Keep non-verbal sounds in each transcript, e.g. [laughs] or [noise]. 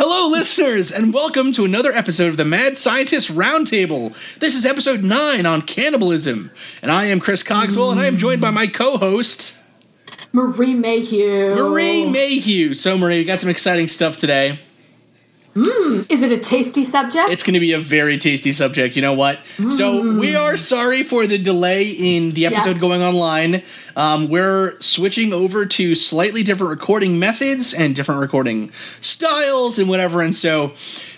Hello, [laughs] listeners, and welcome to another episode of the Mad Scientist Roundtable. This is episode 9 on cannibalism, and I am Chris Cogswell, and I am joined by my co host, Marie Mayhew. Marie Mayhew. So, Marie, we got some exciting stuff today. Is it a tasty subject? It's going to be a very tasty subject. You know what? So we are sorry for the delay in the episode Yes. going online. Um, we're switching over to slightly different recording methods and different recording styles and whatever. And so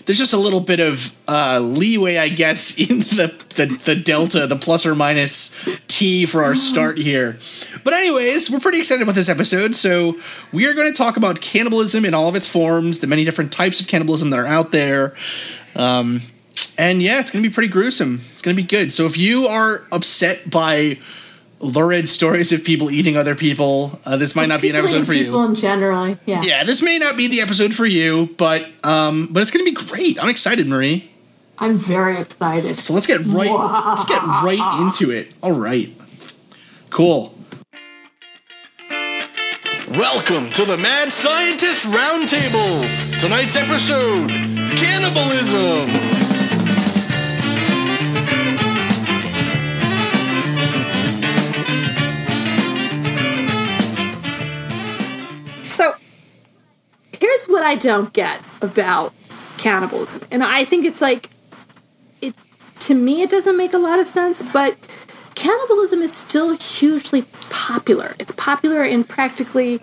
there's just a little bit of uh, leeway, I guess, [laughs] in the, the the delta, the plus or minus t for our [gasps] start here. But anyways, we're pretty excited about this episode. So we are going to talk about cannibalism in all of its forms, the many different types of cannibalism that are out there. Um, and yeah, it's going to be pretty gruesome. It's going to be good. So if you are upset by lurid stories of people eating other people, uh, this might not be an episode for people you. People in general. Yeah. Yeah, this may not be the episode for you, but um, but it's going to be great. I'm excited, Marie. I'm very excited. So let's get right let's get right into it. All right. Cool. Welcome to the Mad Scientist Roundtable. Tonight's episode, cannibalism. So, here's what I don't get about cannibalism. And I think it's like, it to me, it doesn't make a lot of sense, but cannibalism is still hugely popular. It's popular in practically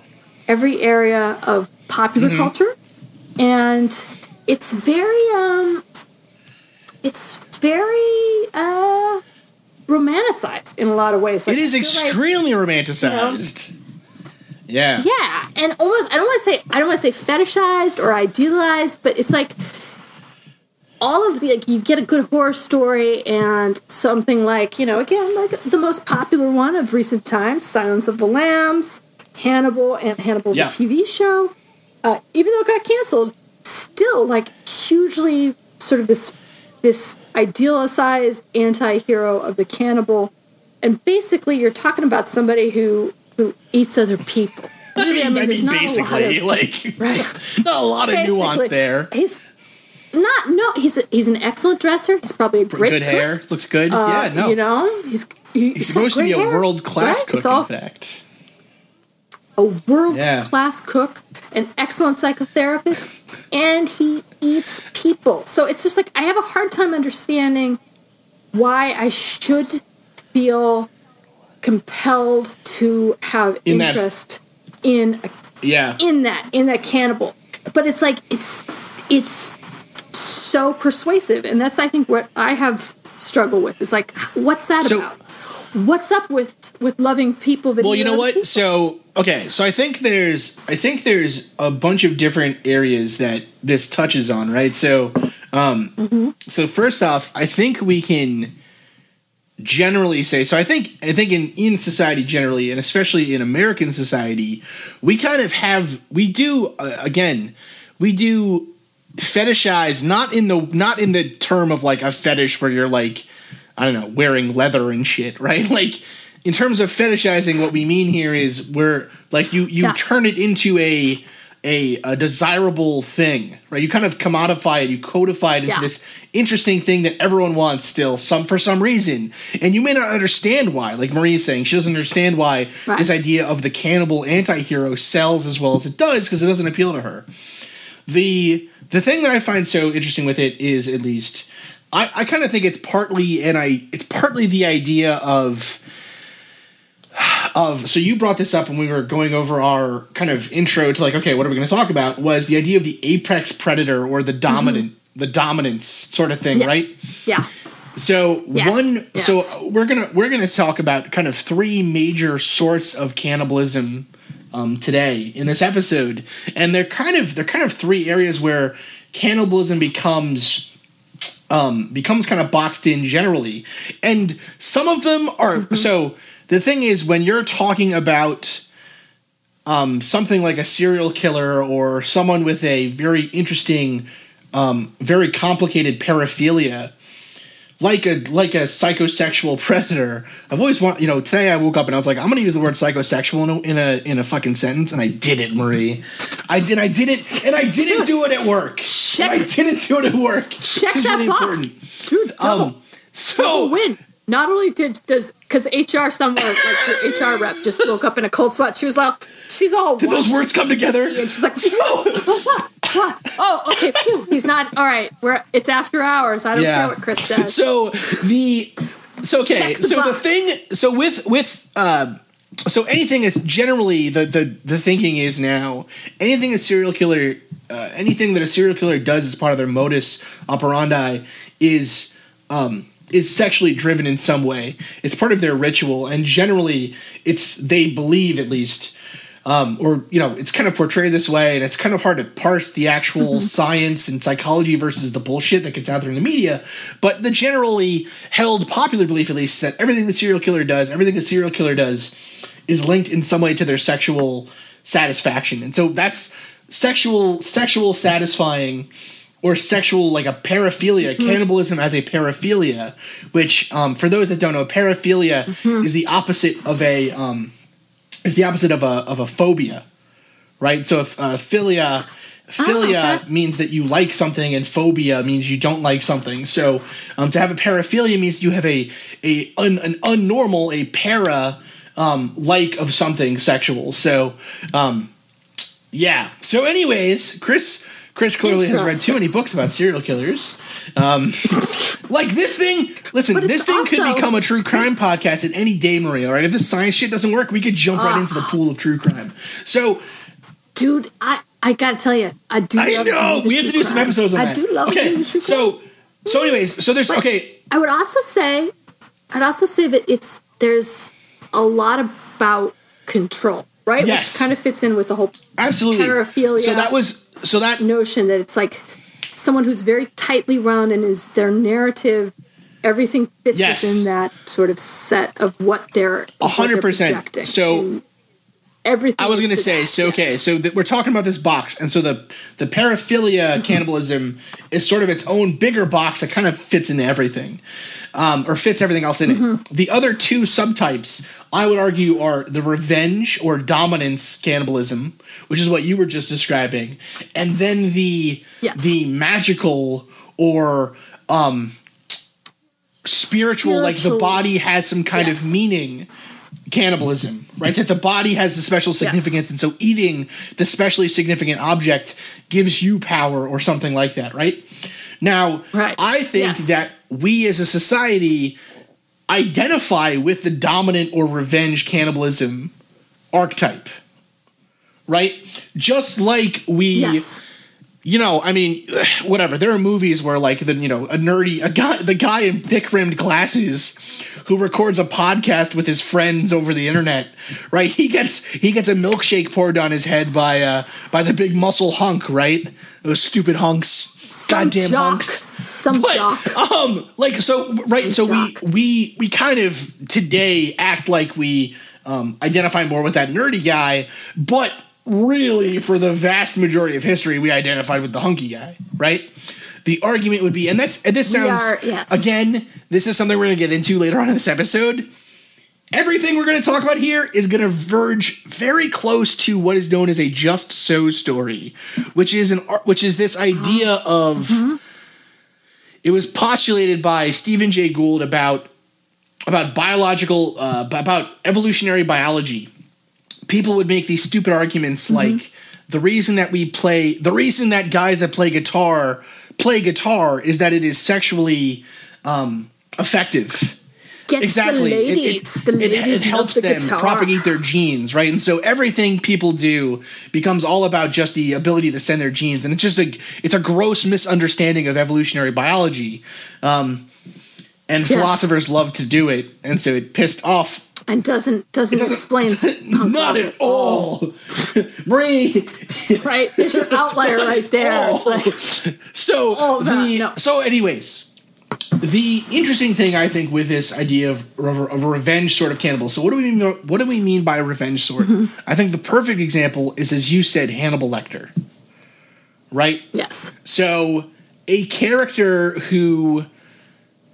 every area of popular culture. And it's very, um, it's very, uh, romanticized in a lot of ways. Like, It is feel like- extremely romanticized. Yeah. Yeah, and almost I don't want to say I don't want to say fetishized or idealized, but it's like all of the like you get a good horror story and something like you know again like the most popular one of recent times, Silence of the Lambs, Hannibal, and Hannibal Yeah. the TV show. Uh, even though it got canceled, still like hugely sort of this this idealized anti-hero of the cannibal and basically you're talking about somebody who who eats other people [laughs] I mean, I mean a lot basically, of- like, [laughs] right [laughs] not a lot of nuance there. he's not no he's a, he's an excellent dresser he's probably a great Good cook. hair, looks good. Uh, yeah, no. you know he's he- He's got supposed to be a world class right? cook, all- in fact. a world Yeah. class cook, an excellent psychotherapist, and he eats people. So it's just like I have a hard time understanding why I should feel compelled to have In that- interest in a, Yeah. in that in that cannibal. But it's like it's it's so persuasive, and that's I think what I have struggled with. Is like, what's that So- about? What's up with with loving people? that well, you know what? people? So, okay, so I think there's I think there's a bunch of different areas that this touches on, right? So, um Mm-hmm. so first off, I think we can generally say so I think I think in in society generally and especially in American society, we kind of have we do uh, again, we do fetishize not in the not in the term of like a fetish where you're like I don't know, wearing leather and shit, [laughs] right? Like in terms of fetishizing, what we mean here is we're like you you Yeah. turn it into a a, a desirable thing, right? You kind of commodify it, you codify it into Yeah. this interesting thing that everyone wants still, some for some reason, and you may not understand why. Like Marie's saying, she doesn't understand why Right. this idea of the cannibal anti-hero sells as well as it does because it doesn't appeal to her the the thing that I find so interesting with it is at least I, I kind of think it's partly and I it's partly the idea of of so you brought this up when we were going over our kind of intro to like okay what are we going to talk about was the idea of the apex predator or the mm-hmm. dominant the dominance sort of thing Yeah. right yeah. so Yes, one, yes. so we're gonna we're gonna talk about kind of three major sorts of cannibalism um, today in this episode, and they're kind of they're kind of three areas where cannibalism becomes um, becomes kind of boxed in generally, and some of them are Mm-hmm. so. The thing is, when you're talking about um, something like a serial killer or someone with a very interesting, um, very complicated paraphilia, like a like a psychosexual [laughs] predator. I've always want you know. Today I woke up and I was like, I'm to use the word psychosexual in a, in a in a fucking sentence, and I did it, Marie. I did. I did it, and I didn't do it at work. Check- And I didn't do it at work. Check that really box, important. dude. Double, Um, so double win. Not only did does because HR somewhere like HR rep just woke up in a cold sweat. She was like, she's all did those words come together? and she's like, [laughs] "Oh? [laughs] Oh, okay. Phew. He's not. All right. We're. It's after hours. I don't care what Chris says. so the so okay the so the thing so with with uh so anything is generally the the the thinking is now anything a serial killer uh, anything that a serial killer does as part of their modus operandi is um is sexually driven in some way. It's part of their ritual and generally it's they believe at least um, or you know it's kind of portrayed this way and it's kind of hard to parse the actual [laughs] science and psychology versus the bullshit that gets out there in the media but the generally held popular belief at least that everything the serial killer does everything a serial killer does is linked in some way to their sexual satisfaction and so that's sexual sexual satisfying or sexual like a paraphilia cannibalism as a paraphilia which um, for those that don't know paraphilia is the opposite of a um, is the opposite of a of a phobia, right? So if uh, philia philia okay. means that you like something, and phobia means you don't like something. So um, to have a paraphilia means you have a a un, an unnormal a para um, like of something sexual. So um, yeah. So anyways, Chris. Chris clearly has read too many books about serial killers. Um, [laughs] like this thing, listen, this thing could become a true crime podcast at any day, Maria. All right, if this science shit doesn't work, we could jump right into the pool of true crime. So dude, I I gotta tell you, I do. I love know we have to do some episodes on I that. do love Okay, the true crime. so so anyways, so there's okay. I would also say, I'd also say that it's there's a lot about control, right? Yes. Which kind of fits in with the whole Absolutely. Paraphilia. So that was so that notion that it's like someone who's very tightly run and is their narrative. Everything fits Yes. within that sort of set of what they're A what hundred they're percent. projecting. So- And everything. I was going to say, that, so okay, so th- we're talking about this box, and so the the paraphilia mm-hmm. cannibalism is sort of its own bigger box that kind of fits into everything, um, or fits everything else in it. The other two subtypes, I would argue, are the revenge or dominance cannibalism, which is what you were just describing, and then the Yes. the magical or um, spiritual, like the body has some kind Yes. of meaning cannibalism, right? That the body has a special significance, and so eating the specially significant object gives you power or something like that, right? Now, Right. I think Yes. that we as a society identify with the dominant or revenge cannibalism archetype, right? Just like we Yes. You know, I mean, [sighs] whatever. There are movies where like the you know a nerdy a guy the guy in thick rimmed glasses who records a podcast with his friends over the internet, right? He gets he gets a milkshake poured on his head by uh by the big muscle hunk, right? Those stupid hunks, Some goddamn jock. hunks. Some But jock. um, like so, right? So we we we kind of today act like we um, identify more with that nerdy guy, but really, for the vast majority of history, we identified with the hunky guy, right? The argument would be, and that's and this sounds are- yes. again. This is something we're going to get into later on in this episode. Everything we're going to talk about here is going to verge very close to what is known as a just so story, which is an which is this idea of it was postulated by Stephen Jay Gould about about biological uh, about evolutionary biology. People would make these stupid arguments like the reason that we play the reason that guys that play guitar play guitar is that it is sexually um, effective Gets exactly. the It- ladies. it, it- it love helps the them guitar. propagate their genes, right? And so everything people do becomes all about just the ability to send their genes, and it's just a it's a gross misunderstanding of evolutionary biology. Um, and Yes. philosophers love to do it, and so it pissed off. And doesn't doesn't, doesn't- explain [laughs] punk Not at all, [laughs] Marie. right there's your outlier right there [laughs] it's like So Oh, the no. so anyways, the interesting thing I think with this idea of, of, revenge sort of cannibal. So what do we mean? by- What do we mean by a revenge sort? Mm-hmm. I think the perfect example is, as you said, Hannibal Lecter. Right. yes So a character who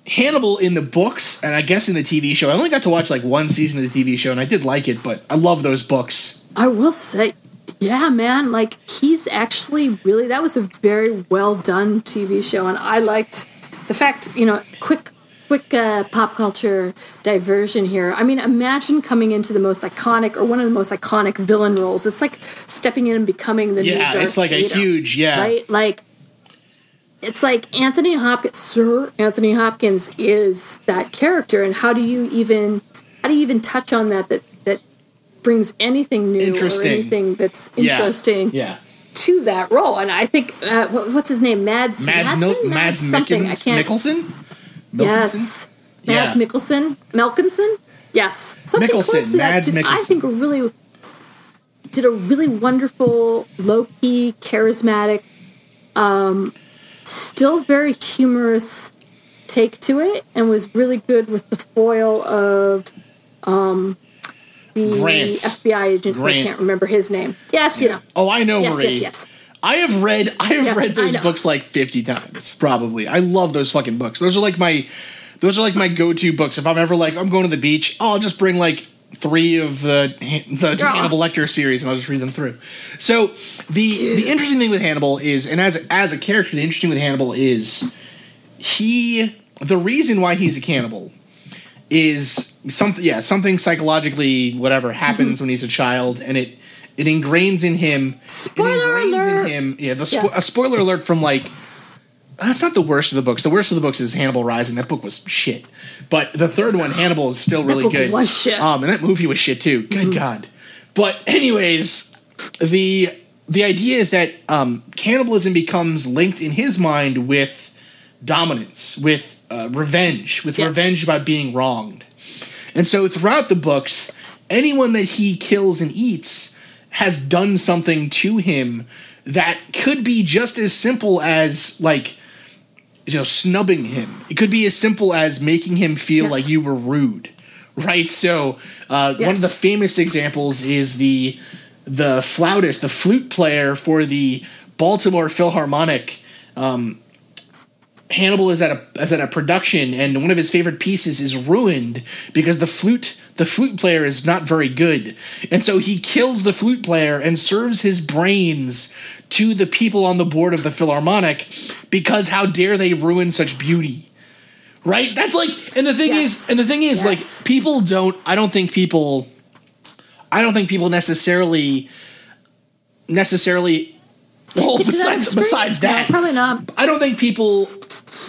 Hannibal in the books and I guess in the TV show. I only got to watch like one season of the TV show and I did like it, but I love those books. I will say, yeah, man, like he's actually really that was a very well done TV show, and I liked the fact, you know, quick quick uh, pop culture diversion here. I mean, imagine coming into the most iconic or one of the most iconic villain roles. It's like stepping in and becoming the new Yeah, Darth it's like a huge yeah. right? Like it's like Anthony Hopkins, Sir Anthony Hopkins is that character, and how do you even how do you even touch on that that that brings anything new or anything that's interesting Yeah. to that role? And I think uh, what's his name, Mads Mads Madsen? Mil- Mads. I Mickens- can't. Mickelson? Yes, Mads Yeah. Mikkelsen, Melkinson. Yes, something Mickelson, close to that. Mads Did- I think a really did a really wonderful, low key, charismatic, um, still very humorous take to it, and was really good with the foil of um, the Grant. FBI agent. who I can't remember his name. Yes, you know. Oh, I know Yes, Marie. yes, yes. I have read I have Yes, read those books like 50 times probably. I love those fucking books. Those are like my those are like my go-to books if I'm ever like I'm going to the beach, I'll just bring like 3 of the the Yeah. Hannibal Lecter series and I'll just read them through. So, the the interesting thing with Hannibal is and as as a character the interesting with Hannibal is he the reason why he's a cannibal is something yeah something psychologically whatever happens when he's a child and it it ingrains in him Spoiler alert! in him yeah the spo- Yes. a spoiler alert from like that's not the worst of the books the worst of the books is hannibal rising that book was shit but the third one hannibal is still really good was shit. Mm-hmm. um and that movie was shit too good god but anyways the the idea is that um cannibalism becomes linked in his mind with dominance, with uh, revenge, with Yes. revenge about being wronged. And so throughout the books, anyone that he kills and eats has done something to him that could be just as simple as like you know snubbing him. It could be as simple as making him feel Yes. like you were rude. [laughs] Right? So uh, one of the famous examples is the the flautist, the flute player for the Baltimore Philharmonic um, Hannibal is at a is at a production, and one of his favorite pieces is ruined because the flute the flute player is not very good, and so he kills the flute player and serves his brains to the people on the board of the Philharmonic because how dare they ruin such beauty, right? That's like, and the thing Yes. is, and the thing is, Yes. like people don't. I don't think people. I don't think people necessarily necessarily. Well, that besides extreme? No, that, probably not. I don't think people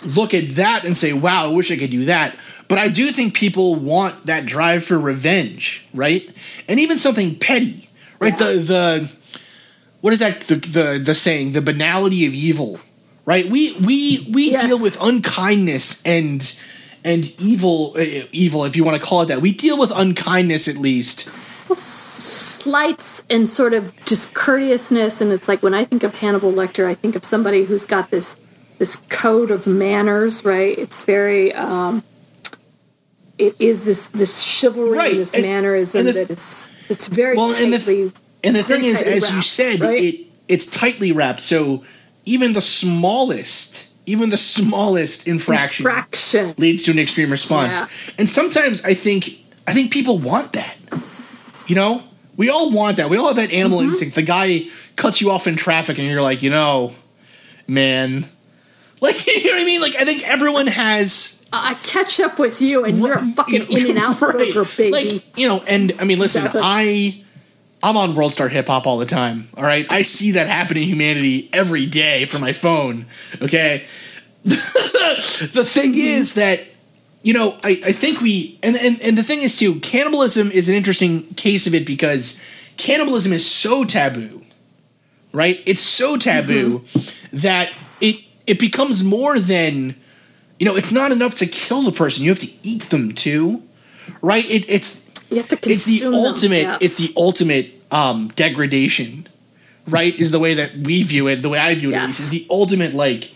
look at that and say, "Wow, I wish I could do that." But I do think people want that drive for revenge, right? And even something petty, right? Yeah. The the what is that? The, the the saying, the banality of evil, right? We we we Yes. deal with unkindness and and evil, uh, evil, if you want to call it that. We deal with unkindness at least. Well, slights and sort of just courteousness and it's like when i think of hannibal lecter i think of somebody who's got this this code of manners right it's very um it is this this chivalry Right, and this and- mannerism and the- that it's it's very Well, and the- tightly And the it's thing is, as you said, right? it it's tightly wrapped. So even the smallest, even the smallest infraction fraction leads to an extreme response. Yeah. And sometimes I think I think people want that. You know, we all want that. We all have that animal Mm-hmm. instinct. The guy cuts you off in traffic, and you're like, you know, man, [laughs] like you know what I mean. Like I think everyone has i catch up with you and you're a fucking [laughs] in and out Right. burger baby Like, you know, and I mean, listen, Exactly. I I'm on World Star Hip Hop all the time. All right, I see that happen in humanity every day from my phone. Okay, [laughs] the thing mm-hmm. is that you know I, I think we and, and and the thing is too cannibalism is an interesting case of it because cannibalism is so taboo right it's so taboo mm-hmm. that it it becomes more than you know it's not enough to kill the person you have to eat them too right? It, it's you have to it's the ultimate yes. it's the ultimate um degradation right is the way that we view it the way i view it at least is the ultimate like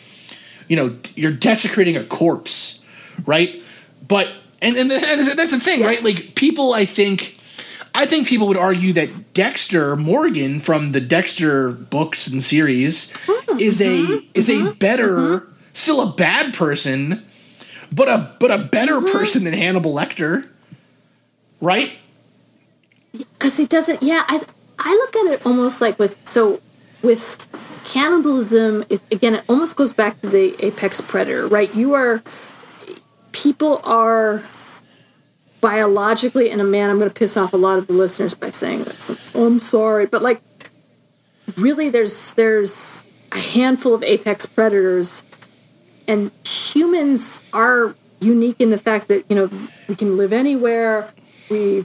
you know you're desecrating a corpse right? But and and, that's the thing Yes. right like people i think i think people would argue that dexter morgan from the dexter books and series Hmm, is a mm-hmm, is a better still a bad person but a but a better person than Hannibal Lecter, right? because he doesn't yeah i i look at it almost like with so with cannibalism it, again it almost goes back to the apex predator right? You are people are biologically and a man i'm going to piss off a lot of the listeners by saying this. Oh, i'm sorry but like really there's there's a handful of apex predators and humans are unique in the fact that you know we can live anywhere we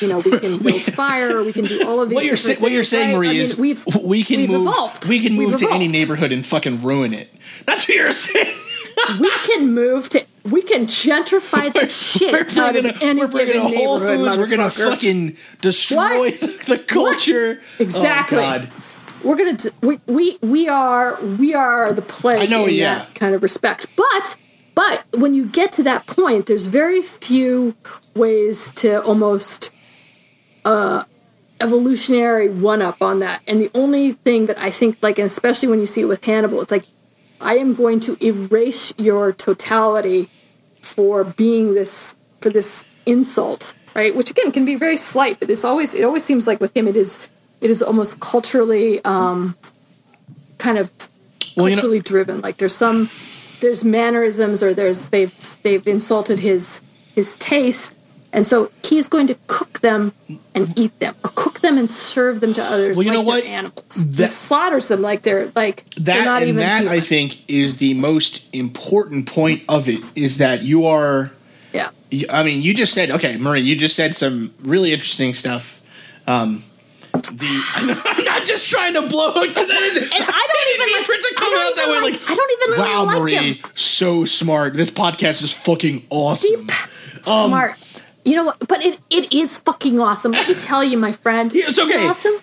you know we can [laughs] build fire we can do all of these What you're what you're saying, right? Marie, I mean, is we've we can we've move evolved. we can We've move to any neighborhood and fucking ruin it. That's what you're saying. we can move to we can gentrify the shit we're out bringing, of a, any we're bringing a Whole neighborhood Foods. We're gonna fucking destroy What? [laughs] the culture. Exactly. Oh, God. we're gonna we, we we are we are the plague I know, in yeah. that kind of respect but but when you get to that point there's very few ways to almost uh evolutionary one up on that. And the only thing that i think like and especially when you see it with hannibal it's like i am going to erase your totality for being this for this insult right? Which again can be very slight but it's always it always seems like with him it is it is almost culturally um kind of Well, you know- culturally driven. Like there's some there's mannerisms or there's they've they've insulted his his taste and so he's going to cook them and eat them or cook them and serve them to others Well, you like know what? animals That- he slaughters them like they're like they're that not and even that I think is the most important point of it is that you are. yeah I mean, you just said okay, Marie. You just said some really interesting stuff. Um, the [laughs] I'm not just trying to blow. And I and I don't even like, for it to come out that way. like, Like, I don't even wow, like Marie, him. so smart. This podcast is fucking awesome. Deep, um, smart. You know what? But it, it is fucking awesome. Let me [laughs] tell you, my friend. Yeah, it's okay. Awesome.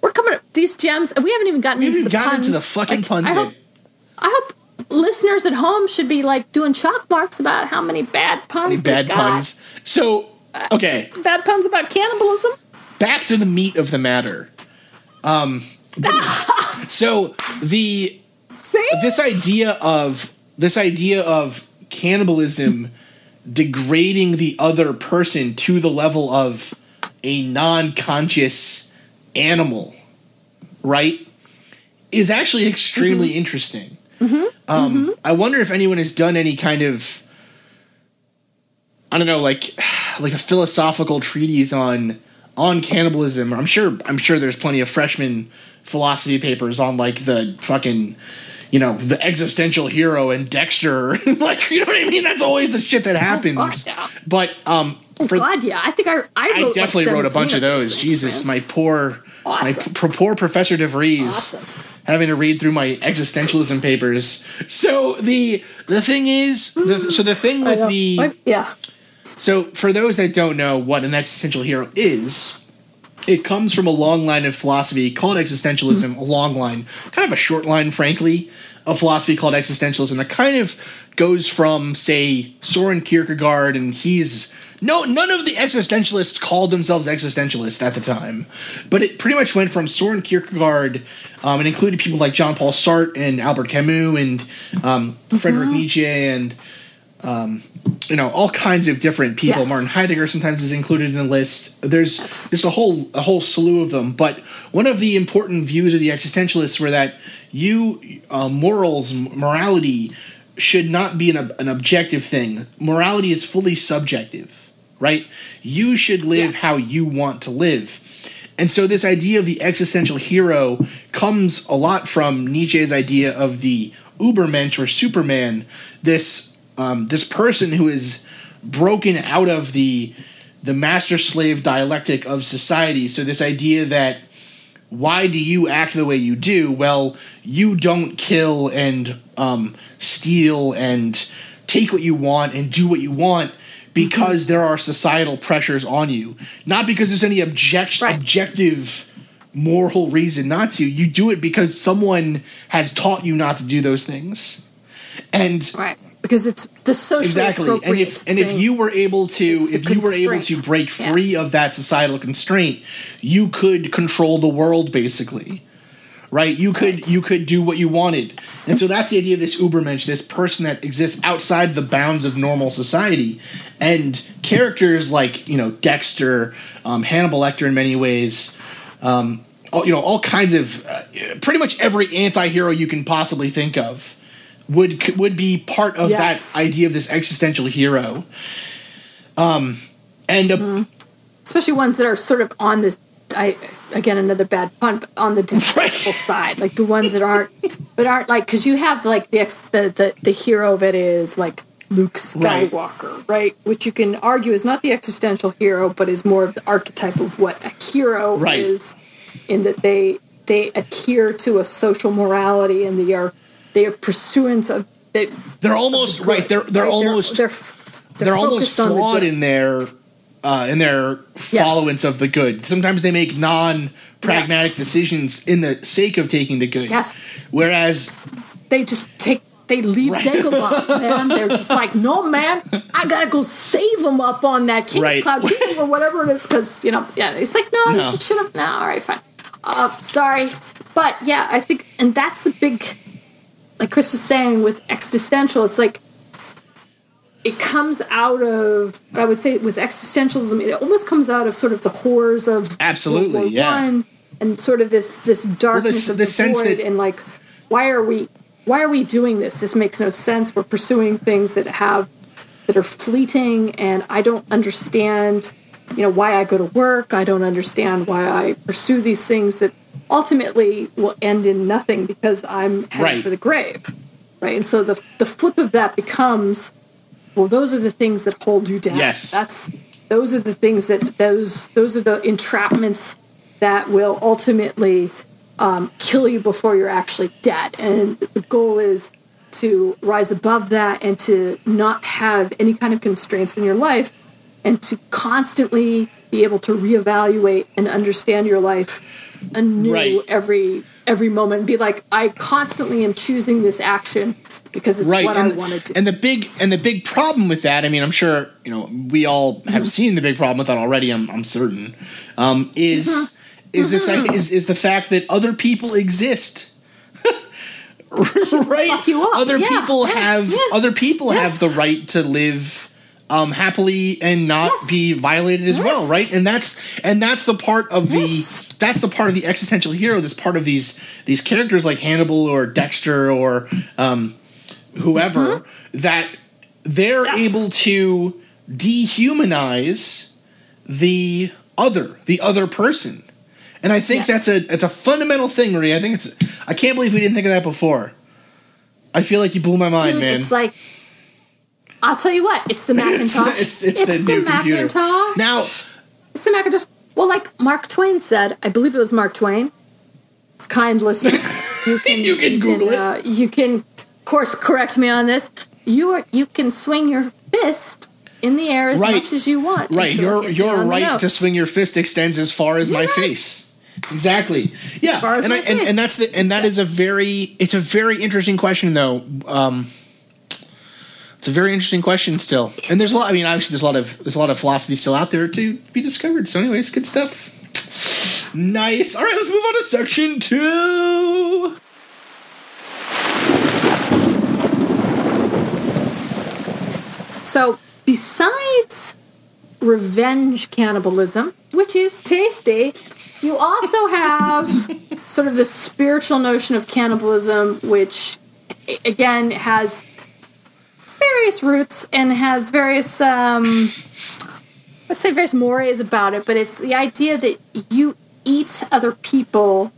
We're coming up. These gems. We haven't even gotten We into haven't the gotten puns. into the fucking Like, puns I hope. I hope listeners at home should be like doing chalk marks about how many bad puns. Bad got. puns? So, uh, okay, Bad puns about cannibalism. Back to the meat of the matter. Um, [laughs] so the See? this idea of this idea of cannibalism degrading the other person to the level of a non-conscious animal right is actually extremely interesting um, i wonder if anyone has done any kind of i don't know like [sighs] like a philosophical treatise on on cannibalism i'm sure i'm sure there's plenty of freshman philosophy papers on like the fucking you know the existential hero and dexter [laughs] like you know what i mean that's always the shit that happens yeah. but um Oh for God, yeah. I think I I, wrote I like definitely wrote a bunch of those. things, Jesus, man. my poor, my p- poor Professor DeVries, Awesome. having to read through my existentialism papers. So the the thing is, the, so the thing with the yeah. So for those that don't know what an existential hero is, it comes from a long line of philosophy called existentialism. A long line, kind of a short line, frankly, of philosophy called existentialism that kind of goes from say Soren Kierkegaard, and he's no none of the existentialists called themselves existentialists at the time, but it pretty much went from Soren Kierkegaard um, and included people like John Paul Sartre and Albert Camus and um, Friedrich Nietzsche and you know all kinds of different people. Yes. Martin Heidegger sometimes is included in the list. There's just a whole a whole slew of them. But one of the important views of the existentialists were that you uh, morals, morality should not be an, an objective thing. Morality is fully subjective, right? You should live Yes. how you want to live. And so this idea of the existential hero comes a lot from Nietzsche's idea of the Ubermensch or Superman, this um, this person who is broken out of the the master slave dialectic of society. So this idea that why do you act the way you do? Well, you don't kill and um, steal and take what you want and do what you want because there are societal pressures on you, not because there's any object- Right. objective moral reason not to. You do it because someone has taught you not to do those things, and Right. Because it's the socially exactly. And if and if you were able to It's if you were able to break Yeah. free of that societal constraint you could control the world basically. Right? You could you could do what you wanted, and so that's the idea of this Ubermensch, this person that exists outside the bounds of normal society, and characters like you know Dexter, um, Hannibal Lecter in many ways. Um, all, you know, all kinds of, uh, pretty much every anti-hero you can possibly think of would would be part of Yes. that idea of this existential hero. Um, and a, especially ones that are sort of on this I again another bad pun but on the [laughs] despicable side like the ones that aren't but aren't like because you have like the, ex, the the the hero of it is like Luke Right. Skywalker right. which you can argue is not the existential hero but is more of the archetype of what a hero Right. is in that they they adhere to a social morality and they are they are pursuance of they, they're almost good, right. They're they're right? almost they're, they're, they're almost the flawed good. in their uh, in their followance of the good. Sometimes they make non pragmatic decisions in the sake of taking the good. Yes. Whereas they just take they leave Right. Dagobah, [laughs] man. They're just like, no, man, I gotta go save him up on that King Right. Cloud Kingdom or whatever it is, because you know, yeah. It's like, no, No. you should have. No, all right, fine. Uh, sorry, but yeah, I think, and that's the big, like Chris was saying with existential. It's like it comes out of I would say with existentialism, it almost comes out of sort of the horrors of Absolutely, World War yeah. One and sort of this this darkness of the the, sense void that- and like why are we why are we doing this? This makes no sense. We're pursuing things that have that are fleeting and I don't understand you know why I go to work. I don't understand why I pursue these things that ultimately will end in nothing because I'm headed Right. for the grave. Right? And so the the flip of that becomes well those are the things that hold you down. Yes. That's those are the things that those those are the entrapments that will ultimately um, kill you before you're actually dead. And the goal is to rise above that and to not have any kind of constraints in your life and to constantly be able to reevaluate and understand your life anew Right. every every moment be like I constantly am choosing this action because it's right what and, I want to do. and the big and the big problem with that i mean i'm sure you know we all Mm-hmm. have seen the big problem with that already i'm, I'm certain um, is Mm-hmm. is this is, is the fact that other people exist [laughs] right fuck you up. other Yeah, people yeah, have yeah. other people Yes. have the right to live um, happily and not Yes. be violated as well right and that's and that's the part of Yes. the that's the part of the existential hero that's part of these these characters like hannibal or dexter or um, whoever that they're Yes. able to dehumanize the other the other person and i think Yes. that's a it's a fundamental thing marie i think it's i can't believe we didn't think of that before i feel like you blew my mind Dude, man it's like I'll tell you what, it's the it's, [laughs] Macintosh. it's, it's the new computer Macintosh. now It's the Macintosh. Well, like Mark Twain said, I believe it was Mark Twain. Kind listener, [laughs] you can You can Google it. Uh, you can, of course, correct me on this. You are you can swing your fist in the air as Right. much as you want. right your your right to swing your fist extends as far as my right. face exactly yeah far as and, I, and and that's the and that is a very it's a very interesting question though um it's a very interesting question still. And there's a lot i mean obviously there's a lot of there's a lot of philosophy still out there to be discovered. So anyways good stuff. Nice. All right let's move on to section two. So, besides revenge cannibalism, which is tasty, you also [laughs] have sort of the spiritual notion of cannibalism, which again has various roots and has various, um, let's say, various mores about it. But it's the idea that you eat other people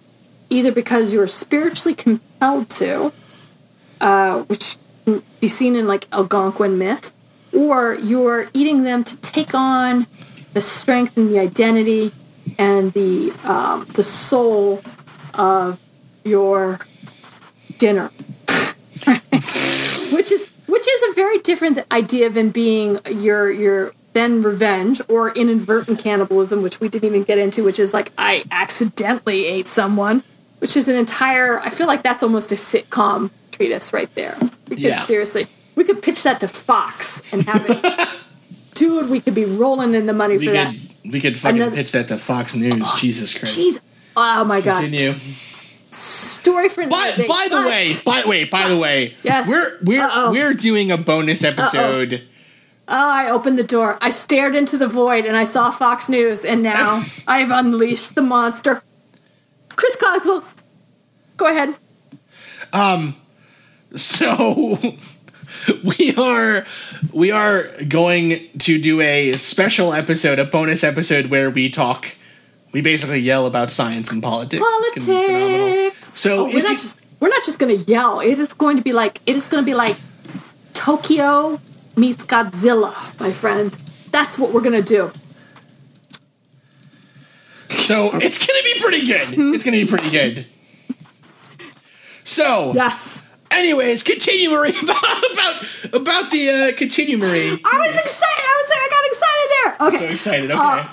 either because you're spiritually compelled to, uh, which can be seen in like Algonquin myth, or you're eating them to take on the strength and the identity and the um, the soul of your dinner, [laughs] which is which is a very different idea than being your your then revenge or inadvertent cannibalism, which we didn't even get into, which is like I accidentally ate someone, which is an entire. I feel like that's almost a sitcom treatise right there. We could Yeah. seriously, we could pitch that to Fox and have it. [laughs] Dude, we could be rolling in the money we for that. we could fucking Another- pitch that to fox news oh, jesus christ Jeez. Oh my god. continue story for By, another day. by the but- way, by wait, by the way, Yes. we're we're Uh-oh. we're doing a bonus episode. Oh, I opened the door. I stared into the void and I saw Fox News, and now [laughs] I've unleashed the monster. Chris Cogswell, go ahead. Um, so [laughs] we are we are going to do a special episode, a bonus episode where we talk. We basically yell about science and politics. It's be phenomenal. Politics. So Oh, we're not you- just we're not just gonna yell. It is going to be like it is going to be like Tokyo meets Godzilla, my friend. That's what we're gonna do. So it's gonna be pretty good. It's gonna be pretty good. So, Yes. anyways, continue, Marie. About [laughs] about, about the uh, continue, Marie. I was excited. I was I got excited there. Okay. So excited. Okay. Uh,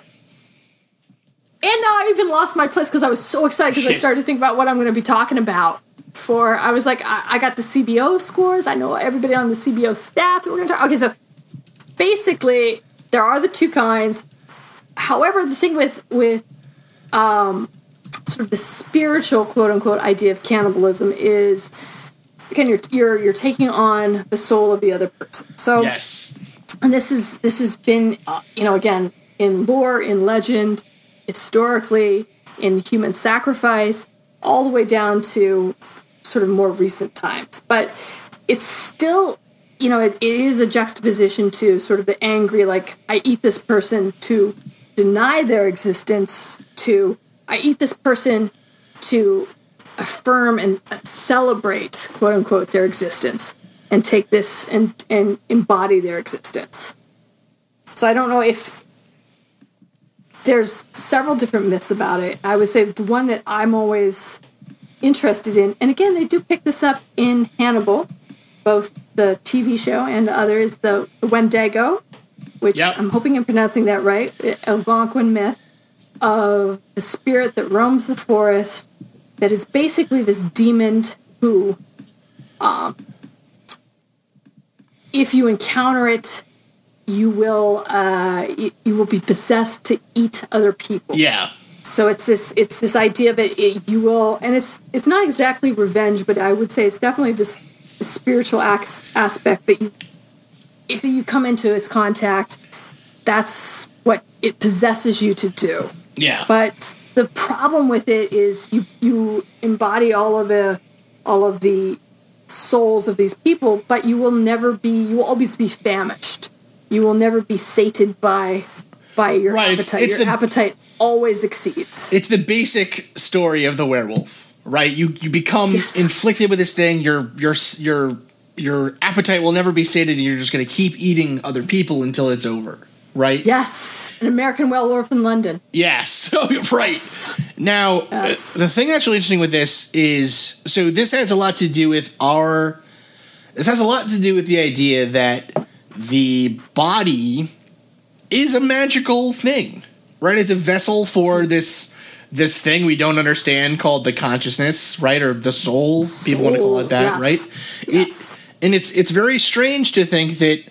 And now I even lost my place because I was so excited because I started to think about what I'm going to be talking about. For I was like, I, I got the CBO scores. I know everybody on the CBO staff that we're going to talk. Okay, so basically, there are the two kinds. However, the thing with with um, sort of the spiritual quote unquote idea of cannibalism is again you're you're you're taking on the soul of the other person. So yes. and this is this has been uh, you know again in lore in legend historically in human sacrifice all the way down to sort of more recent times. But it's still you know it, it is a juxtaposition to sort of the angry like i eat this person to deny their existence to i eat this person to affirm and celebrate quote unquote their existence and take this and and embody their existence. So i don't know if there's several different myths about it i would say the one that i'm always interested in and again they do pick this up in hannibal both the tv show and others the, the wendigo which Yep. i'm hoping i'm pronouncing that right algonquin myth of the spirit that roams the forest that is basically this demon who um, if you encounter it you will uh, y- you will be possessed to eat other people Yeah. so it's this it's this idea that it, you will and it's it's not exactly revenge but i would say it's definitely this, this spiritual ac- aspect that you if you come into its contact that's what it possesses you to do Yeah. but the problem with it is you you embody all of the all of the souls of these people but you will never be you will always be famished you will never be sated by by your Right, appetite it's your the- appetite always exceeds it's the basic story of the werewolf, right? You you become Yes. inflicted with this thing. Your your your your appetite will never be sated, and you're just going to keep eating other people until it's over, right? yes an american werewolf in london Yes. [laughs] Right now, Yes. uh, the thing that's really interesting with this is so this has a lot to do with our. This has a lot to do with the idea that the body is a magical thing, right? It's a vessel for this this thing we don't understand called the consciousness, right, or the soul. People want to call it that, yes. right? Yes. It, and it's it's very strange to think that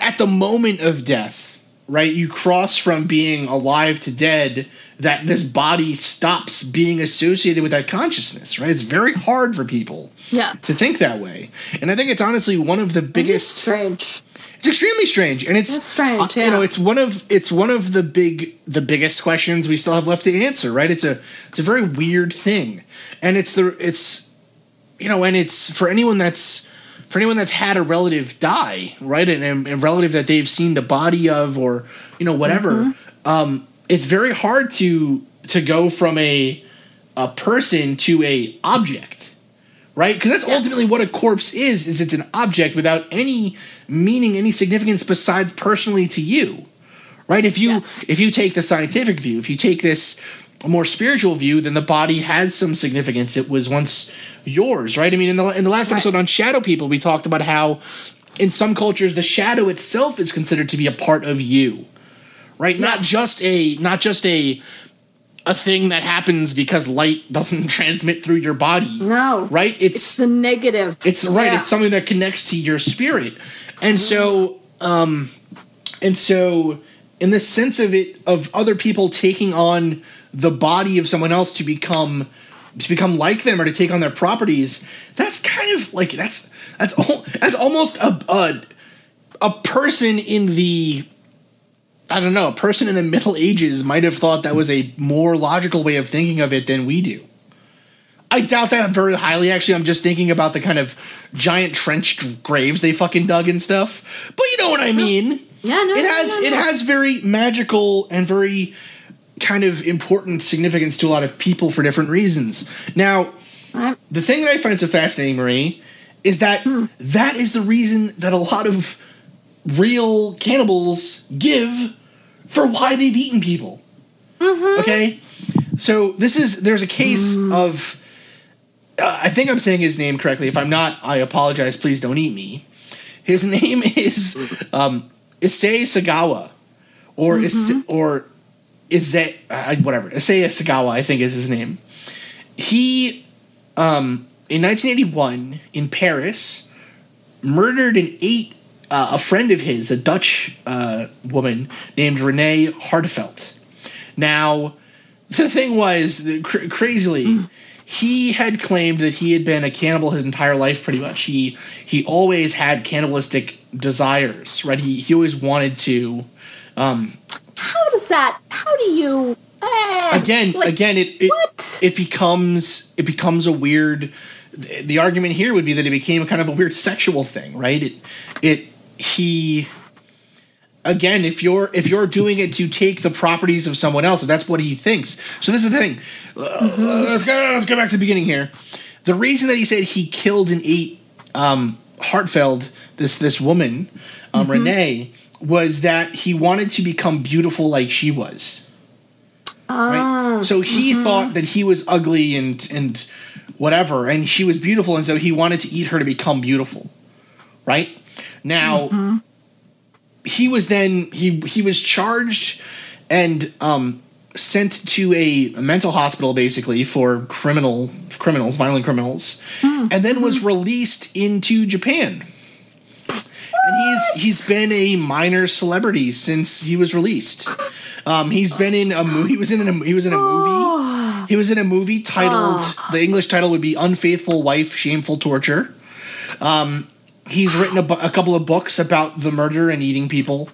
at the moment of death, right, you cross from being alive to dead, that this body stops being associated with that consciousness, right? It's very hard for people yeah to think that way. And I think it's honestly one of the biggest strange it's extremely strange and it's It's strange, uh, you know it's one of it's one of the big the biggest questions we still have left to answer right it's a it's a very weird thing and it's the it's you know and it's for anyone that's for anyone that's had a relative die right and and a relative that they've seen the body of or you know whatever Mm-hmm. um it's very hard to to go from a a person to a object right because that's Yes. ultimately what a corpse is is it's an object without any meaning any significance besides personally to you right if you Yes. if you take the scientific view if you take this more spiritual view then the body has some significance it was once yours right i mean in the in the last Right. episode on shadow people we talked about how in some cultures the shadow itself is considered to be a part of you right not just a not just a a thing that happens because light doesn't [laughs] transmit through your body no right it's the negative it's right. Yeah. It's something that connects to your spirit, and so, um, and so, in the sense of it, of other people taking on the body of someone else to become to become like them or to take on their properties. That's kind of like that's that's al- that's almost a a, a person in the I don't know, a person in the Middle Ages might have thought that was a more logical way of thinking of it than we do. I doubt that very highly. Actually, I'm just thinking about the kind of giant trench graves they fucking dug and stuff. But you know what I mean. Yeah, no, It no, has no, it has very magical and very kind of important significance to a lot of people for different reasons. Now, the thing that I find so fascinating, Marie, is that Hmm. that is the reason that a lot of real cannibals give for why they've eaten people. Mm-hmm. Okay, so this is there's a case Hmm. of uh, I think I'm saying his name correctly. If I'm not, I apologize. Please don't eat me. His [laughs] name is um, Issei Sagawa, or Ise, or Issei, uh, whatever. Issei Sagawa, I think is his name. He, um, in 1981, in Paris, murdered and ate uh, a friend of his, a Dutch uh, woman named Renee Hartevelt. Now, the thing was, cr- crazily, he had claimed that he had been a cannibal his entire life. Pretty much, he he always had cannibalistic desires. Right? He he always wanted to. Um, How does that? How do you? eh, again, like, again, it it, what? it becomes it becomes a weird. The the argument here would be that it became kind of a weird sexual thing, right? It it he again if you're if you're doing it to take the properties of someone else if that's what he thinks. So this is the thing. Uh, let's go let's go back to the beginning here. The reason that he said he killed and ate um Hartevelt this this woman um renee was that he wanted to become beautiful like she was. Right? So he thought that he was ugly and and whatever and she was beautiful and so he wanted to eat her to become beautiful. Right now he was then he he was charged and um sent to a mental hospital basically for criminal criminals violent criminals and then was released into japan. And he's he's been a minor celebrity since he was released. Um he's been in a movie he was in a he was in a movie. He was in a movie titled the english title would be unfaithful wife shameful torture. Um he's written a, bu- a couple of books about the murder and eating people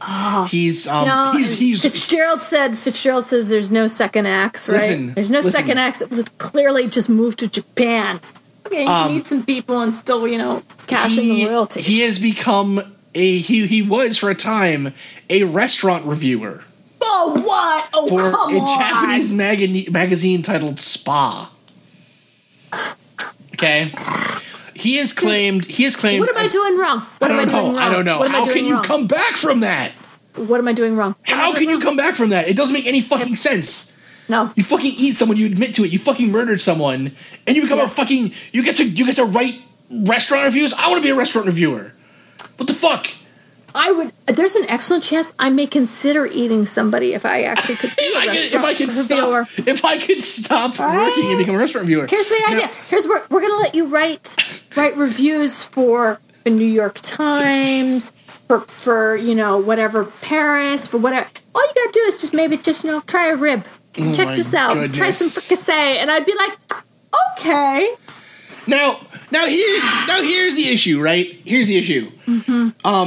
he's um No, he's he's Fitzgerald said Fitzgerald says there's no second acts, right? Listen, there's no listen. second acts that was clearly just moved to Japan. Okay, you Um, can eat some people and still, you know, cash in the royalties. he has become a he he was for a time a restaurant reviewer oh, what? Oh, for come a on. Japanese magazine magazine titled Spa. Okay, he has claimed he has claimed. What am I as- doing wrong? What I am I don't doing know. wrong? I don't know. I How can you wrong? come back from that? What am I doing wrong? What How can you come back from that? It doesn't make any fucking sense. No. You fucking eat someone, you admit to it, you fucking murdered someone, and you become a fucking you get to you get to write restaurant reviews. I want to be a restaurant reviewer. What the fuck? I would. There's an excellent chance I may consider eating somebody if I actually could be If a I could, if I could reviewer. stop, if I could stop Right. working and become a restaurant reviewer. Here's the Now- idea. Here's where we're gonna let you write write reviews for the New York Times, for for you know whatever Paris, for whatever. All you gotta do is just maybe just you know try a rib. Oh Check Oh my this out. Try some goodness. fricassee, and I'd be like, okay. Now, now here's now here's the issue, right? Here's the issue.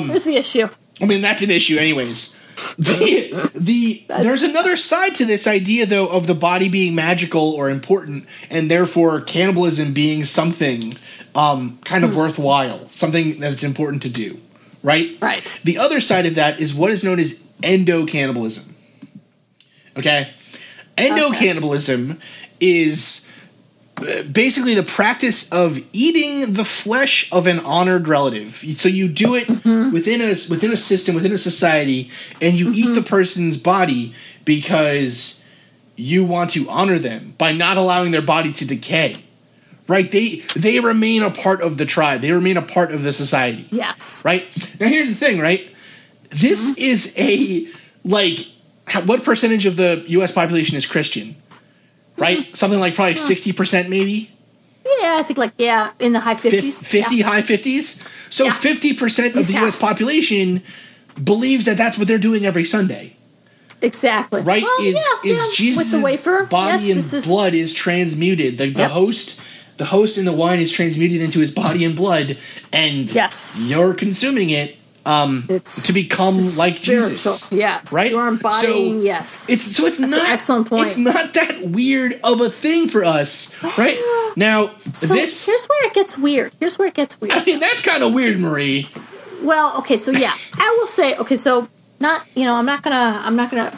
Here's the issue. I mean, that's an issue, anyways. The, [laughs] the there's another side to this idea, though, of the body being magical or important, and therefore cannibalism being something um, kind of worthwhile, something that's important to do, right? Right. The other side of that is what is known as endo cannibalism. Okay, endocannibalism is uh, basically the practice of eating the flesh of an honored relative. So you do it mm-hmm. within a within a system, within a society, and you eat mm-hmm. the person's body because you want to honor them by not allowing their body to decay. Right? They they remain a part of the tribe. They remain a part of the society Yeah. right? Now here's the thing, right? This mm-hmm. is a like what percentage of the U.S. population is Christian? Right, [laughs] something like probably sixty percent, maybe Yeah, I think like yeah, in the high fifties. fifty, high fifties. So Yeah. fifty percent of the least U.S. population believes that that's what they're doing every Sunday. exactly. right? Well, is yeah, is yeah, Jesus' with the wafer? body yes, and is- blood is transmuted. The, the Yep. host, the host in the wine is transmuted into his body and blood, and Yes. you're consuming it um, It's to become it's like. Jesus. Yes, right? You are embodying. So yes, It's so it's That's not excellent point. It's not that weird of a thing for us, right? [gasps] Now so this. here's where it gets weird. Here's where it gets weird. I mean, that's kind of weird, Marie. Well, okay, so yeah, I will say, okay, so not, you know, I'm not gonna, I'm not gonna.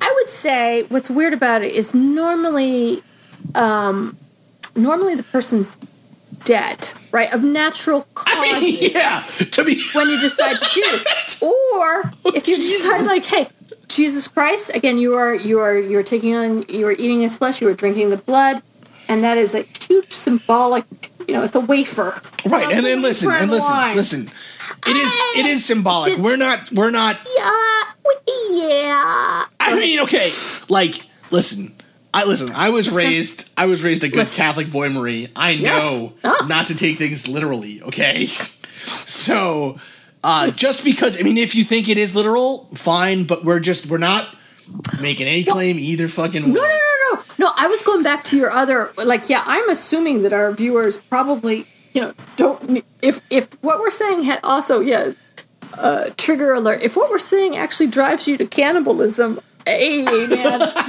I would say what's weird about it is normally, um, normally the person's dead, right, of natural causes. I mean, yeah. To be when you decide to do [laughs] this, or if you decide like, hey, Jesus Christ, again, you are you are you are taking on you are eating his flesh, you are drinking the blood, and that is a huge symbolic. You know, it's a wafer, right, and then listen, and listen, line. listen. It is it is symbolic. We're not we're not Yeah, yeah. I mean, okay, like, listen, I listen. I was raised. I was raised a good Listen. Catholic boy, Marie. I Yes. know Oh. not to take things literally. Okay, so uh, just because I mean, if you think it is literal, fine. But we're just we're not making any claim either. Fucking way. No, no, no, no, no. I was going back to your other, like, yeah. I'm assuming that our viewers probably, you know, don't. If if what we're saying had also, yeah, uh, trigger alert. If what we're saying actually drives you to cannibalism, hey man, [laughs]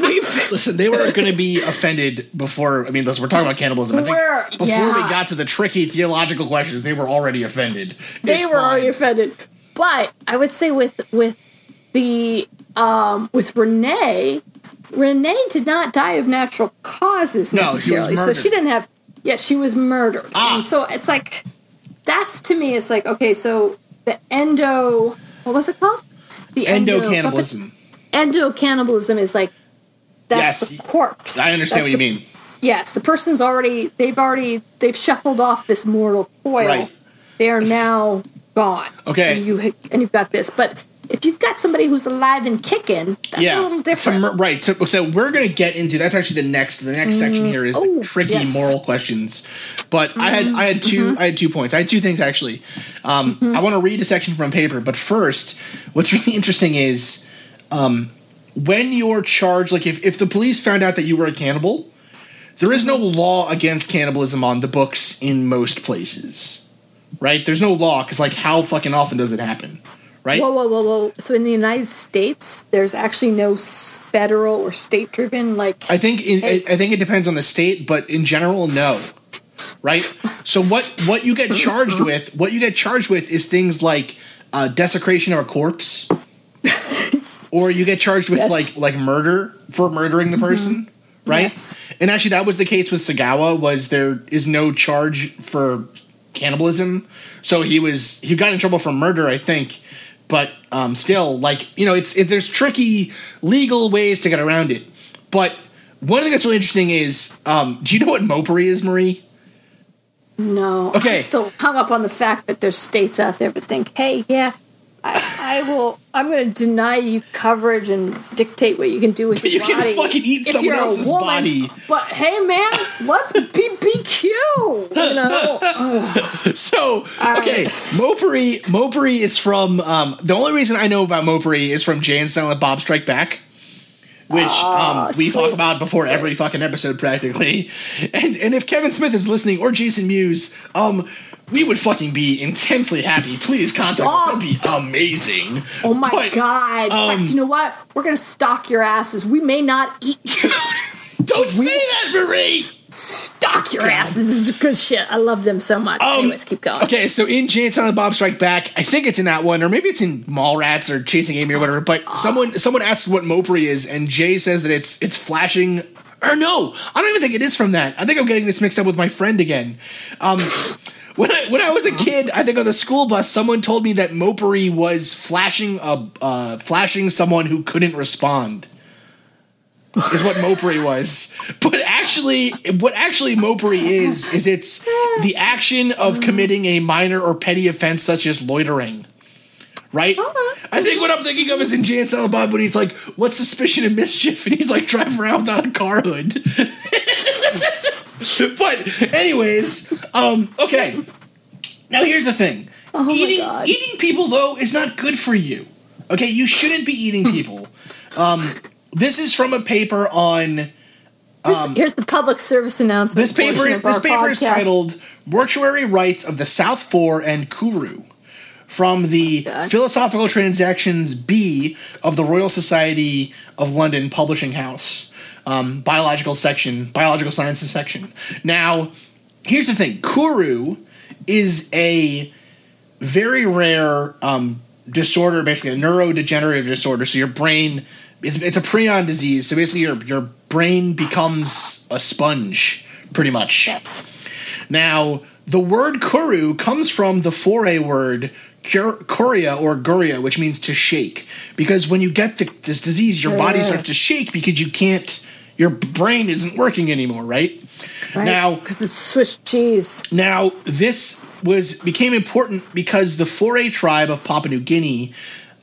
Listen, they were going to be offended before. I mean, listen, we're talking about cannibalism. I think We're- before yeah. we got to the tricky theological questions, they were already offended. they It's were already offended. But I would say with with the um with Renee, Renee did not die of natural causes No, she necessarily. so she didn't have. Yes, she was murdered. Ah. And so it's like that's to me. It's like okay, so the endo. What was it called? The Endo cannibalism. Endo cannibalism is like that's Yes, the corpse. I understand That's what you mean. Yes, the person's already they've already they've shuffled off this mortal coil. Right. They are now gone. Okay. And you and you've got this, but if you've got somebody who's alive and kicking, that's a little different. right. So, so we're going to get into that's actually the next the next section here is Oh, the tricky yes. moral questions. But I had I had 2 I had two points. I had two things actually. Um, I want to read a section from paper, but first, what's [laughs] really interesting is um, when you're charged. Like if if the police found out that you were a cannibal, there is no law against cannibalism on the books in most places. Right? There's no law because like how fucking often does it happen? Right? whoa, whoa, whoa, whoa! So in the United States, there's actually no federal or state-driven like. I think in, I, I think it depends on the state, but in general, no. Right. So what what you get charged [laughs] with? What you get charged with is things like uh, desecration of a corpse, [laughs] or you get charged with Yes. like like murder for murdering the person. Right. Yes. And actually, that was the case with Sagawa. Was there is no charge for cannibalism, so he was he got in trouble for murder, I think. But um, still, like you know, it's it, there's tricky legal ways to get around it. But one thing that's really interesting is, um, do you know what mopery is, Marie? No. Okay. I'm still hung up on the fact that there's states out there that think, hey, yeah, I, I will. I'm going to deny you coverage and dictate what you can do with But your you can fucking eat someone else's woman. body. But hey, man, let's BBQ. [laughs] You know. [laughs] So All okay, right. mopery mopery is from um, the only reason I know about mopery is from Jay and Silent Bob Strike Back. Which um, we talk about before every fucking episode, practically, and and if Kevin Smith is listening or Jason Mewes, um, we would fucking be intensely happy. Please contact us; Stop. that'd be amazing. Oh my But, god! Um, fact, you know what? We're gonna stalk your asses. We may not eat [laughs] you. Don't say that, Marie. stalk your asses. This is good shit. I love them so much. Anyways, keep going. Um, Okay, so in Jay and Silent Bob Strike Back, I think it's in that one, or maybe it's in Mallrats or Chasing Amy or whatever. But someone someone asks what mopery is, and Jay says that it's it's flashing. Or no, I don't even think it is from that. I think I'm getting this mixed up with my friend again. Um, When I when I was a kid, I think on the school bus, someone told me that mopery was flashing a uh, flashing someone who couldn't respond. Is what mopery was, but actually, what actually mopery is is it's the action of committing a minor or petty offense such as loitering. Right? I think what I'm thinking of is in Jay and Silent Bob when he's like, "What's suspicion of mischief?" and he's like "Drive around on a car hood. [laughs] [laughs] but anyways, um, okay. Now here's the thing: Oh eating eating people though is not good for you. Okay, you shouldn't be eating [laughs] people. um, this is from a paper on. Here's, here's the public service announcement. Um, This paper this paper is titled "Mortuary Rites of the South Fore and Kuru." From the God. Philosophical Transactions B of the Royal Society of London Publishing House, um, biological section, biological sciences section. Now, here's the thing: Kuru is a very rare um, disorder, basically a neurodegenerative disorder. So your brain, it's, it's a prion disease. So basically, your your brain becomes a sponge, pretty much. Yes. Now, the word kuru comes from the Fore word cur- kuria or guria, which means to shake. Because when you get the, this disease, your body starts to shake because you can't, your brain isn't working anymore, right? Now, because it's Swiss cheese. now, this was became important because the Fore tribe of Papua New Guinea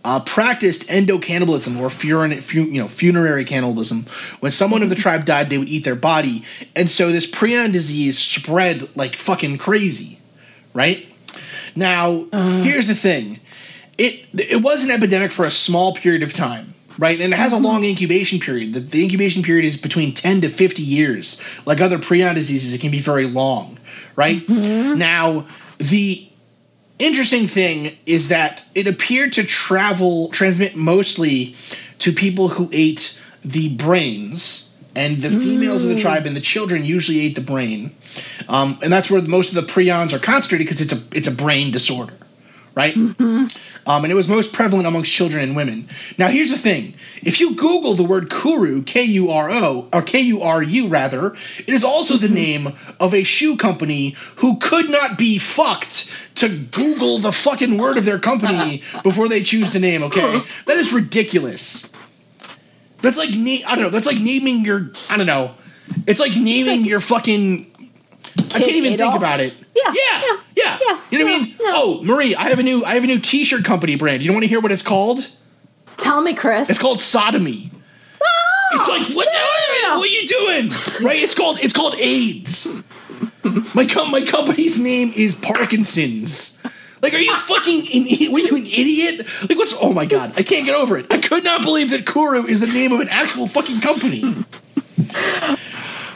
uh, practiced endocannibalism or furin, fu- you know funerary cannibalism. When someone of the tribe died, they would eat their body, and so this prion disease spread like fucking crazy, right? Now, here's the thing: it it was an epidemic for a small period of time, right? And it has a long incubation period. The, the incubation period is between ten to fifty years. Like other prion diseases, it can be very long, right? Now, the interesting thing is that it appeared to travel transmit mostly to people who ate the brains and the females of the tribe and the children usually ate the brain um, and that's where most of the prions are concentrated because it's a it's a brain disorder right um, and it was most prevalent amongst children and women now here's the thing if you google the word kuru k-u-r-o or k-u-r-u rather it is also the name of a shoe company who could not be fucked to google the fucking word of their company [laughs] before they choose the name okay that is ridiculous that's like na- I don't know. That's like naming your I don't know. It's like naming your fucking. I can't even think about it. Yeah, yeah, yeah, yeah. yeah, You know what I mean? no. Oh, Marie, I have a new I have a new T-shirt company brand. You don't want to hear what it's called? Tell me, Chris. It's called Sodomy. Oh! It's like what? yeah. What are you doing? Right? It's called it's called AIDS. My com- my company's name is Parkinson's. Like, are you fucking an, were you an idiot? Like, what's? Oh my god, I can't get over it. I could not believe that Kuru is the name of an actual fucking company.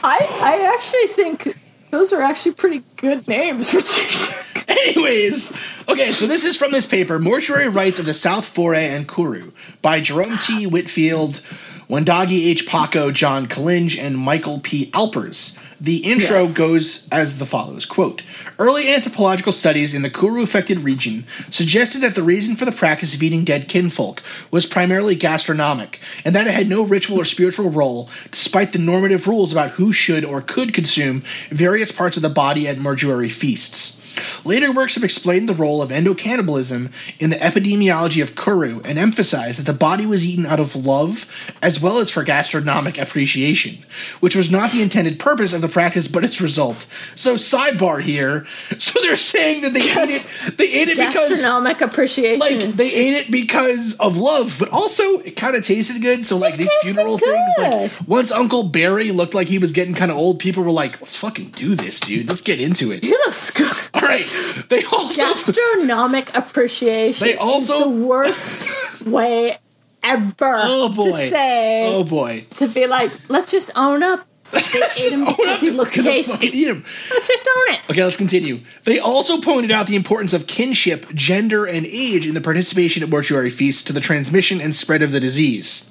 I I actually think those are actually pretty good names for t-shirts. [laughs] Anyways, okay, so this is from this paper, Mortuary Rites of the South Fore and Kuru, by Jerome T. Whitfield, Wandagi H. Pako, John Collinge, and Michael P. Alpers. The intro Yes. goes as the follows quote early anthropological studies in the kuru affected region suggested that the reason for the practice of eating dead kinfolk was primarily gastronomic and that it had no ritual or spiritual role despite the normative rules about who should or could consume various parts of the body at mortuary feasts Later works have explained the role of endocannibalism in the epidemiology of Kuru and emphasized that the body was eaten out of love as well as for gastronomic appreciation, which was not the intended purpose of the practice but its result. So sidebar here. [laughs] So they're saying that they ate it they ate it because Gastronomic appreciation. like they ate it because of love, but also it kind of tasted good. So like these tasted funeral things, like once Uncle Barry looked like he was getting kind of old, people were like, "Let's fucking do this, dude. Let's get into it." he looks good. Right. They also Gastronomic appreciation. They also- is the worst [laughs] way ever Oh boy. to say Oh boy. to be like, let's just own up. [laughs] They ate him because up he to looked tasty. fucking eat 'em. Let's just own it. Okay, let's continue. They also pointed out the importance of kinship, gender, and age in the participation at mortuary feasts to the transmission and spread of the disease.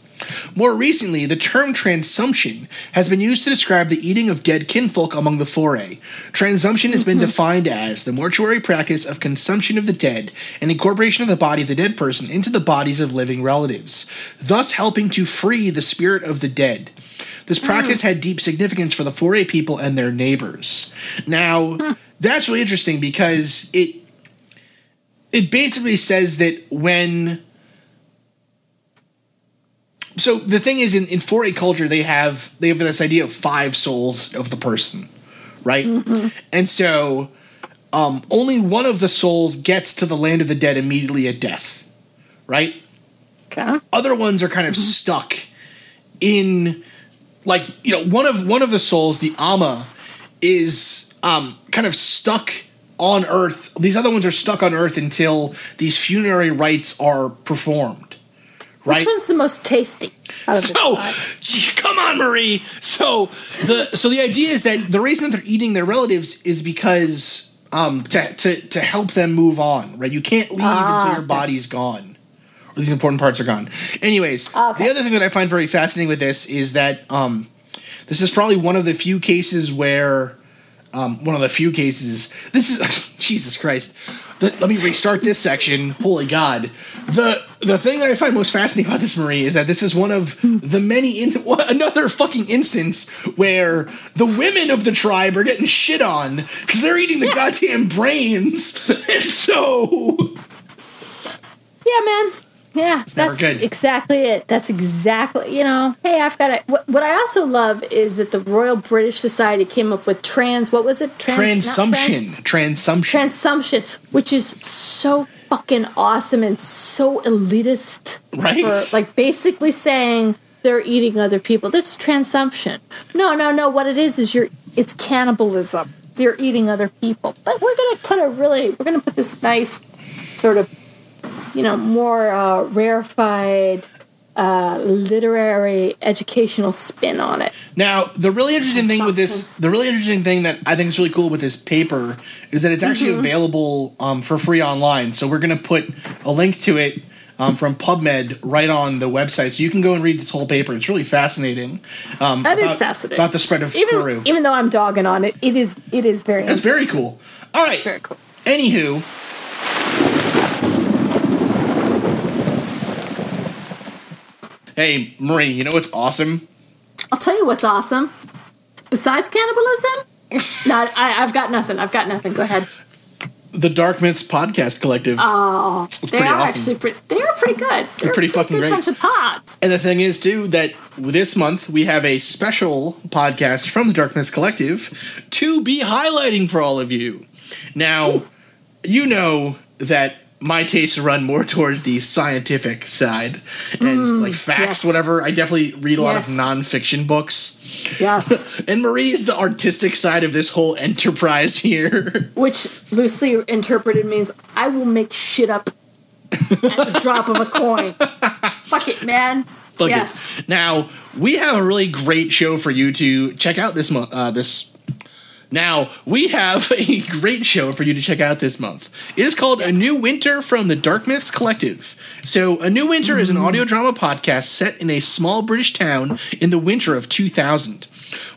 More recently, the term transumption has been used to describe the eating of dead kinfolk among the Fore. Transumption has been mm-hmm. defined as the mortuary practice of consumption of the dead and incorporation of the body of the dead person into the bodies of living relatives, thus helping to free the spirit of the dead. This mm. practice had deep significance for the Fore people and their neighbors. Now, that's really interesting because it it basically says that when so the thing is in, in Fore culture they have they have this idea of five souls of the person right? And so um, only one of the souls gets to the land of the dead immediately at death right? Okay. other ones are kind of stuck in like you know one of one of the souls the ama is um kind of stuck on earth. These other ones are stuck on earth until these funerary rites are performed right Which one's the most tasty? Out of the so gee, come on marie so the so the idea is that the reason that they're eating their relatives is because um to to, to help them move on right you can't leave Ah, until your okay. body's gone or these important parts are gone anyways Ah, okay. the other thing that i find very fascinating with this is that um this is probably one of the few cases where um, one of the few cases. This is [laughs] Jesus Christ. The, let me restart this section. Holy God! The the thing that I find most fascinating about this, Marie, is that this is one of the many in, [laughs] another fucking instance where the women of the tribe are getting shit on because they're eating the goddamn brains, [laughs] and so Yeah, man. Yeah, never that's good. exactly it. That's exactly, you know, hey, I've got it. What, what I also love is that the Royal British Society came up with trans, what was it? Trans, transumption, transumption. Trans, transumption, which is so fucking awesome and so elitist. Right? For, like basically saying they're eating other people. This transumption. No, no, no. What it is is you're, it's cannibalism. They're eating other people. But we're going to put a really, we're going to put this nice sort of you know, more uh, rarefied, uh, literary, educational spin on it. Now, the really interesting thing with this, the really interesting thing that I think is really cool with this paper is that it's actually Mm-hmm. available um, for free online. So we're going to put a link to it um, from PubMed right on the website, so you can go and read this whole paper. It's really fascinating. Um, That is about- fascinating. about the spread of Even Peru. even though I'm dogging on it, it is it is very That's very cool. All right. very cool. Anywho. Hey, Marie, you know what's awesome? I'll tell you what's awesome. Besides cannibalism, [laughs] no, I, I've got nothing. I've got nothing. Go ahead. The Dark Myths Podcast Collective. Oh, It's they pretty are awesome. actually pretty. They are pretty good. They're, pretty a fucking great. Bunch of pods. And the thing is, too, that this month we have a special podcast from the Dark Myths Collective to be highlighting for all of you. Now, you know that my tastes run more towards the scientific side and like facts, yes. whatever. I definitely read a lot of nonfiction books. Yes, [laughs] And Marie is the artistic side of this whole enterprise here. [laughs] which loosely interpreted means I will make shit up at the drop of a coin. [laughs] Fuck it, man. Fuck it. yes. Now we have a really great show for you to check out this month. Uh, this now we have [laughs] a great show for you to check out this month. It is called A New Winter from the Dark Myths Collective. So, A New Winter is an audio drama podcast set in a small British town in the winter of 2000.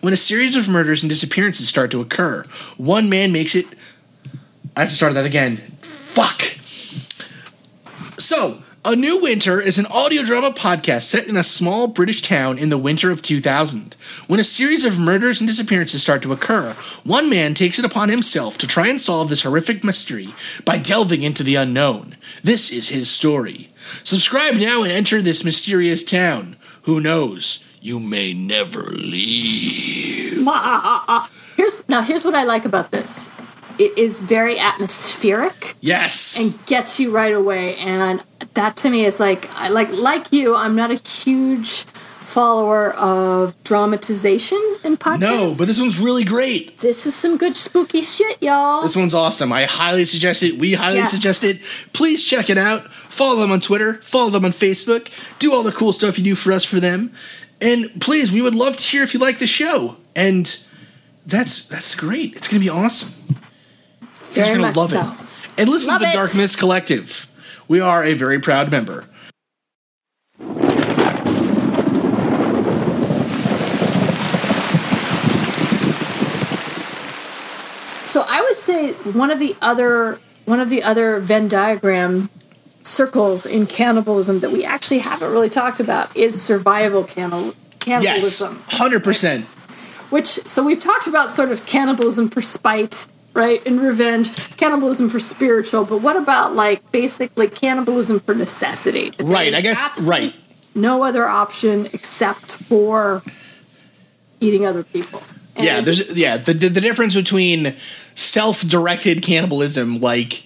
When a series of murders and disappearances start to occur, one man makes it. I have to start that again. Fuck. So, A New Winter is an audio drama podcast set in a small British town in the winter of 2000. When a series of murders and disappearances start to occur, one man takes it upon himself to try and solve this horrific mystery by delving into the unknown. This is his story. Subscribe now and enter this mysterious town. Who knows? You may never leave. Uh, uh, uh. Here's now. Here's what I like about this. It is very atmospheric Yes. and gets you right away, and that to me is like, I like like you. I'm not a huge follower of dramatization in podcasts. no, but this one's really great. this is some good spooky shit, y'all. This one's awesome. I highly suggest it. We highly Yes. suggest it. Please check it out. Follow them on Twitter. Follow them on Facebook. Do all the cool stuff you do for us for them. And please, we would love to hear if you like the show. And that's that's great. It's gonna be awesome. You're Very gonna much love so. it. And listen Love to the it. Dark Myths Collective. We are a very proud member. So I would say one of the other one of the other Venn diagram circles in cannibalism that we actually haven't really talked about is survival cannibal Yes, cannibalism. hundred percent. Which so we've talked about sort of cannibalism for spite, right, and revenge, cannibalism for spiritual, but what about like basically cannibalism for necessity? That Right, I guess- right. No other option except for eating other people. And Yeah, there's yeah the the the difference between self-directed cannibalism, like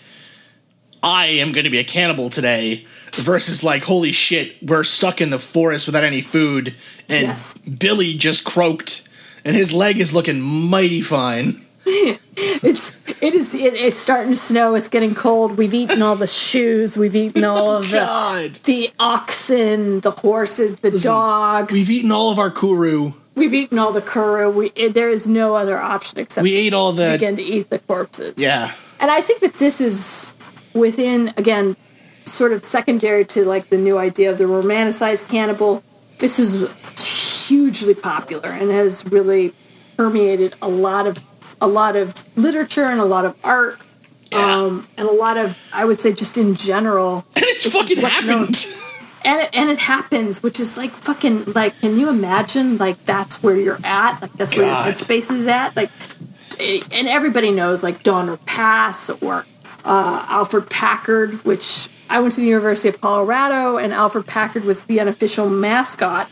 I am going to be a cannibal today, versus like holy shit, we're stuck in the forest without any food, and Yes. Billy just croaked, and his leg is looking mighty fine. [laughs] it's it is it, it's starting to snow. It's getting cold. We've eaten all the shoes. We've eaten all of the, God, the oxen, the horses, the dogs. we've eaten all of our kuru. We've eaten all the kuru. We it, there is no other option except We to ate all the begin to eat the corpses. yeah. And I think that this is within again sort of secondary to like the new idea of the romanticized cannibal. This is hugely popular and has really permeated a lot of a lot of literature and a lot of art. Yeah. Um, and a lot of, I would say, just in general, [laughs] And it's is fucking happened. and it, and it happens, which is like fucking like. Can you imagine? Like that's where you're at. Like that's where God. your headspace is at. Like, eh, and everybody knows like Donner Pass or uh, Alfred Packard, which I went to the University of Colorado, and Alfred Packard was the unofficial mascot.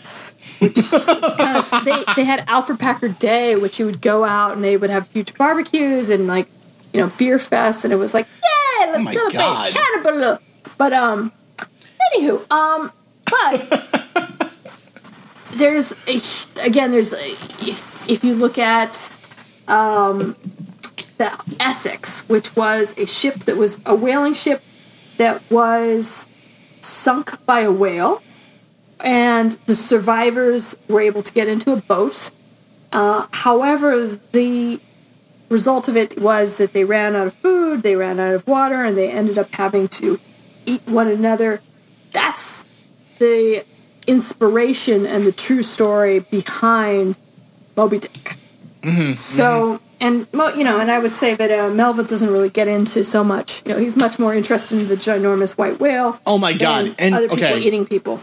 Which kind of they, they had Alfred Packard Day, which you would go out and they would have huge barbecues and like you know beer fest, and it was like yeah, let's Oh celebrate God. cannibal. But um, anywho, um, but there's a, again there's a, if if you look at um the Essex, which was a ship that was a whaling ship that was sunk by a whale, and the survivors were able to get into a boat. Uh, however, the result of it was that they ran out of food, they ran out of water, and they ended up having to eat one another. That's the inspiration and the true story behind Moby Dick. So, and Mo, you know, and I would say that uh, Melville doesn't really get into so much. You know, he's much more interested in the ginormous white whale. Oh my God, and- other people okay. eating people.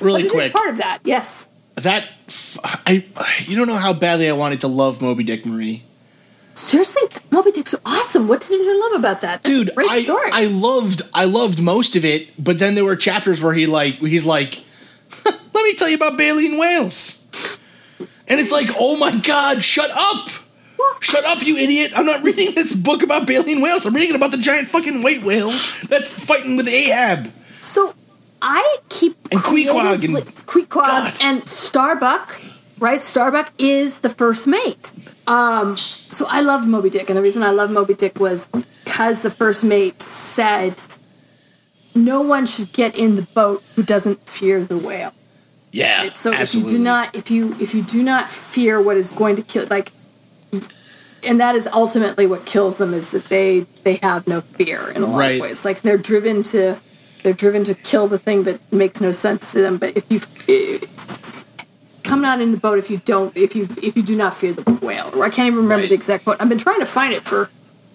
Really but quick. part of that. Yes. that I you don't know how badly I wanted to love Moby Dick Marie. Seriously, Moby Dick's awesome. What did you love about that? That's Dude, great I, story. I loved I loved most of it, but then there were chapters where he like he's like, "Let me tell you about Bailey baleen whales," and it's like, "Oh my god, shut up, shut up, you idiot! I'm not reading this book about baleen whales. I'm reading it about the giant fucking white whale that's fighting with Ahab." So I keep And Queequeg and- Queequeg and Starbuck, right? Starbuck is the first mate. Um, so I love Moby Dick, and the reason I love Moby Dick was because the first mate said, "No one should get in the boat who doesn't fear the whale." Yeah, Right? So absolutely. if you do not, if you if you do not fear what is going to kill, like, and that is ultimately what kills them is that they they have no fear in a lot Right. of ways. Like they're driven to they're driven to kill the thing that makes no sense to them. But if you eh, come not in the boat if you don't if you if you do not fear the whale, or I can't even remember Right. the exact quote. I've been trying to find it for.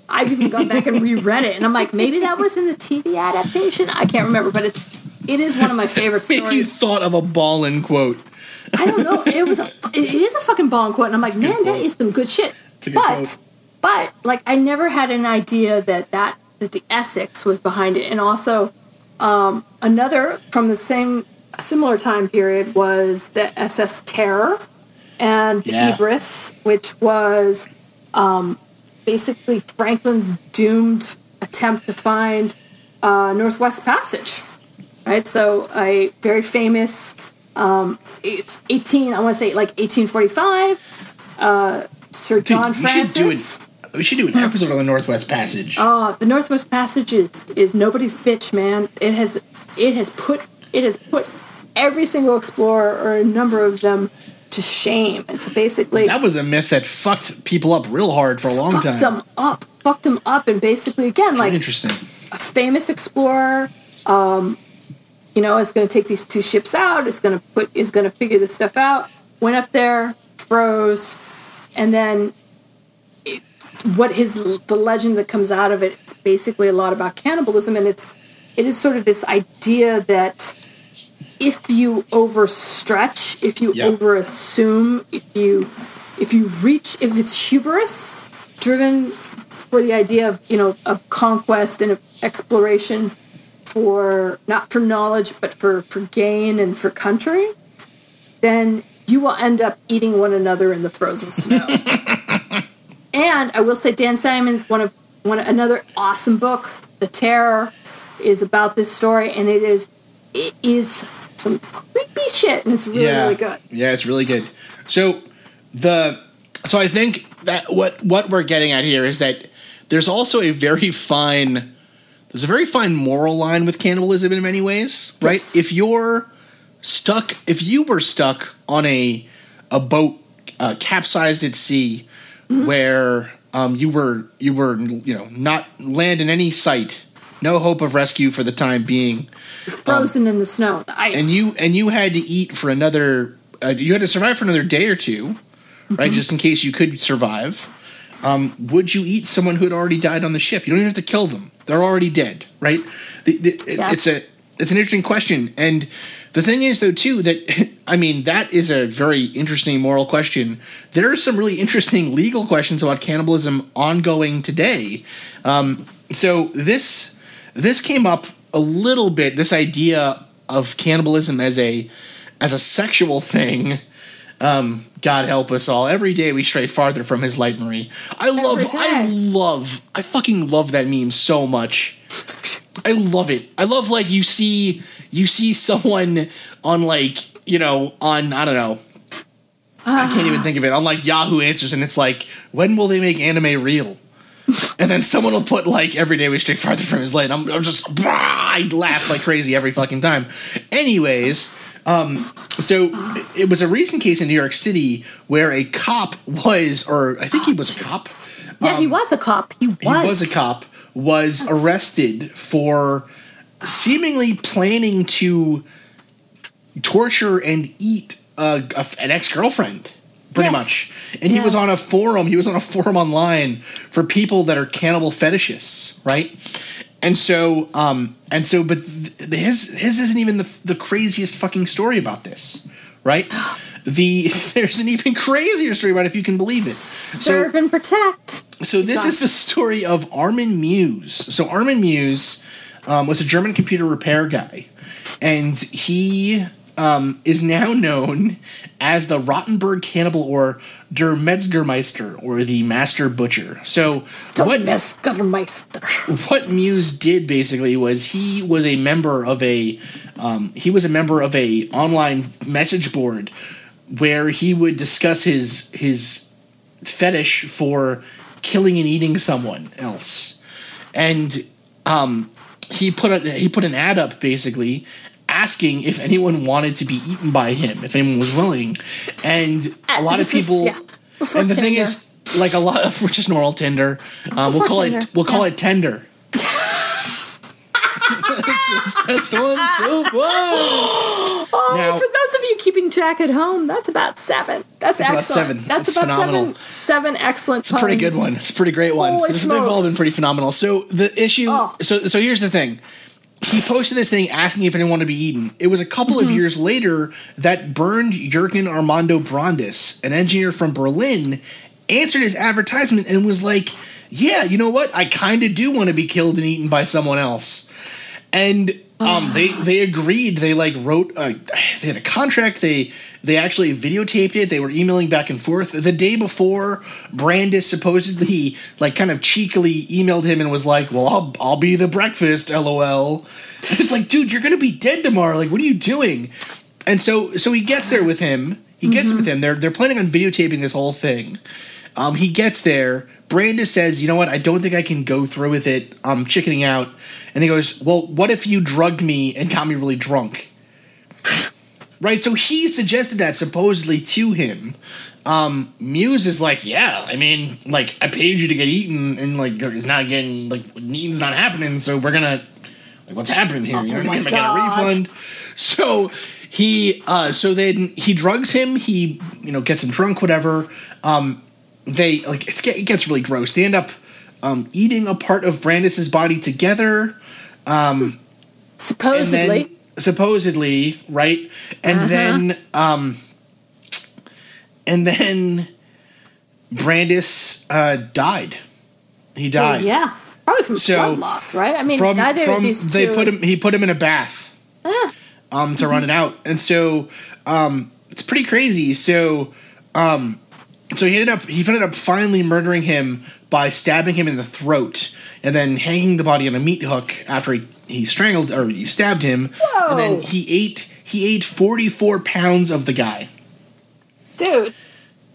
I've even gone back and reread it, and I'm like, maybe that was in the TV adaptation. I can't remember, but it's it is one of my favorite [laughs] Maybe you thought of a ballin' quote. I don't know. It was a, it is a fucking bong quote, and I'm like, man, that quote. is some good shit. good But, quote. but like, I never had an idea that that that the Essex was behind it, and also um, another from the same similar time period was the SS Terror and the Yeah. Erebus, which was um, basically Franklin's doomed attempt to find uh, Northwest Passage right? So a very famous, um, it's 18, I want to say like 1845, uh, Sir Dude, John do Francis. We should do an episode on the Northwest Passage. Uh, the Northwest Passage is, is nobody's bitch, man. It has it has put it has put every single explorer or a number of them to shame and to basically that was a myth that fucked people up real hard for a long fucked time. them up, fucked them up, and basically again like Interesting. a famous explorer um, you know is going to take these two ships out is going to put is going to figure this stuff out went up there froze and then what his the legend that comes out of it? is basically a lot about cannibalism and it's it is sort of this idea that if you overstretch, if you Yeah. overassume, if you if you reach, if it's hubris driven for the idea of you know of conquest and of exploration for not for knowledge but for for gain and for country, then you will end up eating one another in the frozen snow. [laughs] and I will say, Dan Simmons one of one another awesome book, The Terror, is about this story, and it is it is some creepy shit, and it's really yeah. really good. Yeah, it's really good. So the so I think that what what we're getting at here is that there's also a very fine there's a very fine moral line with cannibalism in many ways, right? If you're stuck if you were stuck on a a boat uh, capsized at sea where um, you were you were you know not land in any sight, no hope of rescue for the time being, Frozen in the snow, the ice. and you and you had to eat for another uh, you had to survive for another day or 2 right just in case you could survive. Um, would you eat someone who had already died on the ship? You don't even have to kill them. They're already dead right? The, the, it- it's a it's an interesting question. And the thing is though too that [laughs] i mean that is a very interesting moral question. There are some really interesting legal questions about cannibalism ongoing today. Um, so this this came up a little bit this idea of cannibalism as a as a sexual thing um, god help us all. Every day we stray farther from his light marie. I love i love i fucking love that meme so much. I love it. I love like you see you see someone on like you know on i don't know. I can't even think of it. On like yahoo answers and it's like when will they make anime real? And then someone will put like every day we stray farther from his light. I'm, I'm just bah, [laughs] I laugh like crazy every fucking time. Anyways, um, so it was a recent case in New York City where a cop was, or I think he was a cop. yeah, he was a cop. He was. um, He was a cop. Was arrested for seemingly planning to torture and eat a, a- an ex girlfriend, pretty Yes. much. And he was on a forum. He was on a forum online for people that are cannibal fetishists, right? And so, um, and so, but th- his his isn't even the the craziest fucking story about this, right? [gasps] The [laughs] there's an even crazier story about it if you can believe it. So serve and protect. so this is the story of Armin Muse. So Armin Muse um, was a German computer repair guy, and he um, is now known as the Rotenburg Cannibal or Der Metzgermeister or the Master Butcher. So what Metzgermeister. what Muse did basically was he was a member of a um, he was a member of a online message board where he would discuss his his fetish for killing and eating someone else, and um, he put a, he put an ad up basically asking if anyone wanted to be eaten by him, if anyone was willing, and a lot of is- people. yeah, and the thing is, like a lot of [laughs] just normal Tinder. Um, we'll call Tinder, it we'll call yeah. it tender. [laughs] That's the best one so far. [gasps] Oh, Now- for those of you keeping track at home, that's about seven. That's, That's about excellent. seven. That's, That's about phenomenal. seven. Seven excellent. It's a pretty good one. It's a pretty great one. Holy They've they've all been pretty phenomenal. So the issue. Oh. So so here's the thing. He posted this thing asking if anyone wanted to be eaten. It was a couple Mm-hmm. of years later that Bernd Jurgen Armando Brandes, an engineer from Berlin, answered his advertisement and was like, "Yeah, you know what? I kind of do want to be killed and eaten by someone else." And um, they [sighs] they agreed. They like wrote. A, they had a contract. They they actually videotaped it. They were emailing back and forth. The day before, Brandes supposedly like kind of cheekily emailed him and was like, "Well, I'll I'll be the breakfast." LOL. [laughs] It's like, dude, you're gonna be dead tomorrow. Like, what are you doing? And so so he gets there with him. He gets with him. They're they're planning on videotaping this whole thing. Um, he gets there. Brandes says, "You know what? I don't think I can go through with it. I'm chickening out." And he goes, "Well, what if you drugged me and got me really drunk?" Right. So he suggested that supposedly to him. Um, Muse is like, "Yeah, I mean, like I paid you to get eaten, and like it's not getting like eating's not happening. So we're gonna like what's happening here? You know what I Oh mean? Am I getting a refund?" So he uh so then he drugs him he you know gets him drunk whatever um they like it's, it gets really gross they end up um eating a part of Brandes's body together Um, Supposedly. Supposedly, right? And Uh-huh. then um and then Brandes uh died. He died. yeah, probably from So, blood loss, right? I mean, From neither of from these they two put is- him he put him in a bath Ah, um to run it out. And so um it's pretty crazy. So um so he ended up he ended up finally murdering him by stabbing him in the throat and then hanging the body on a meat hook after he, he strangled or he stabbed him. And then he ate he ate 44 pounds of the guy. dude.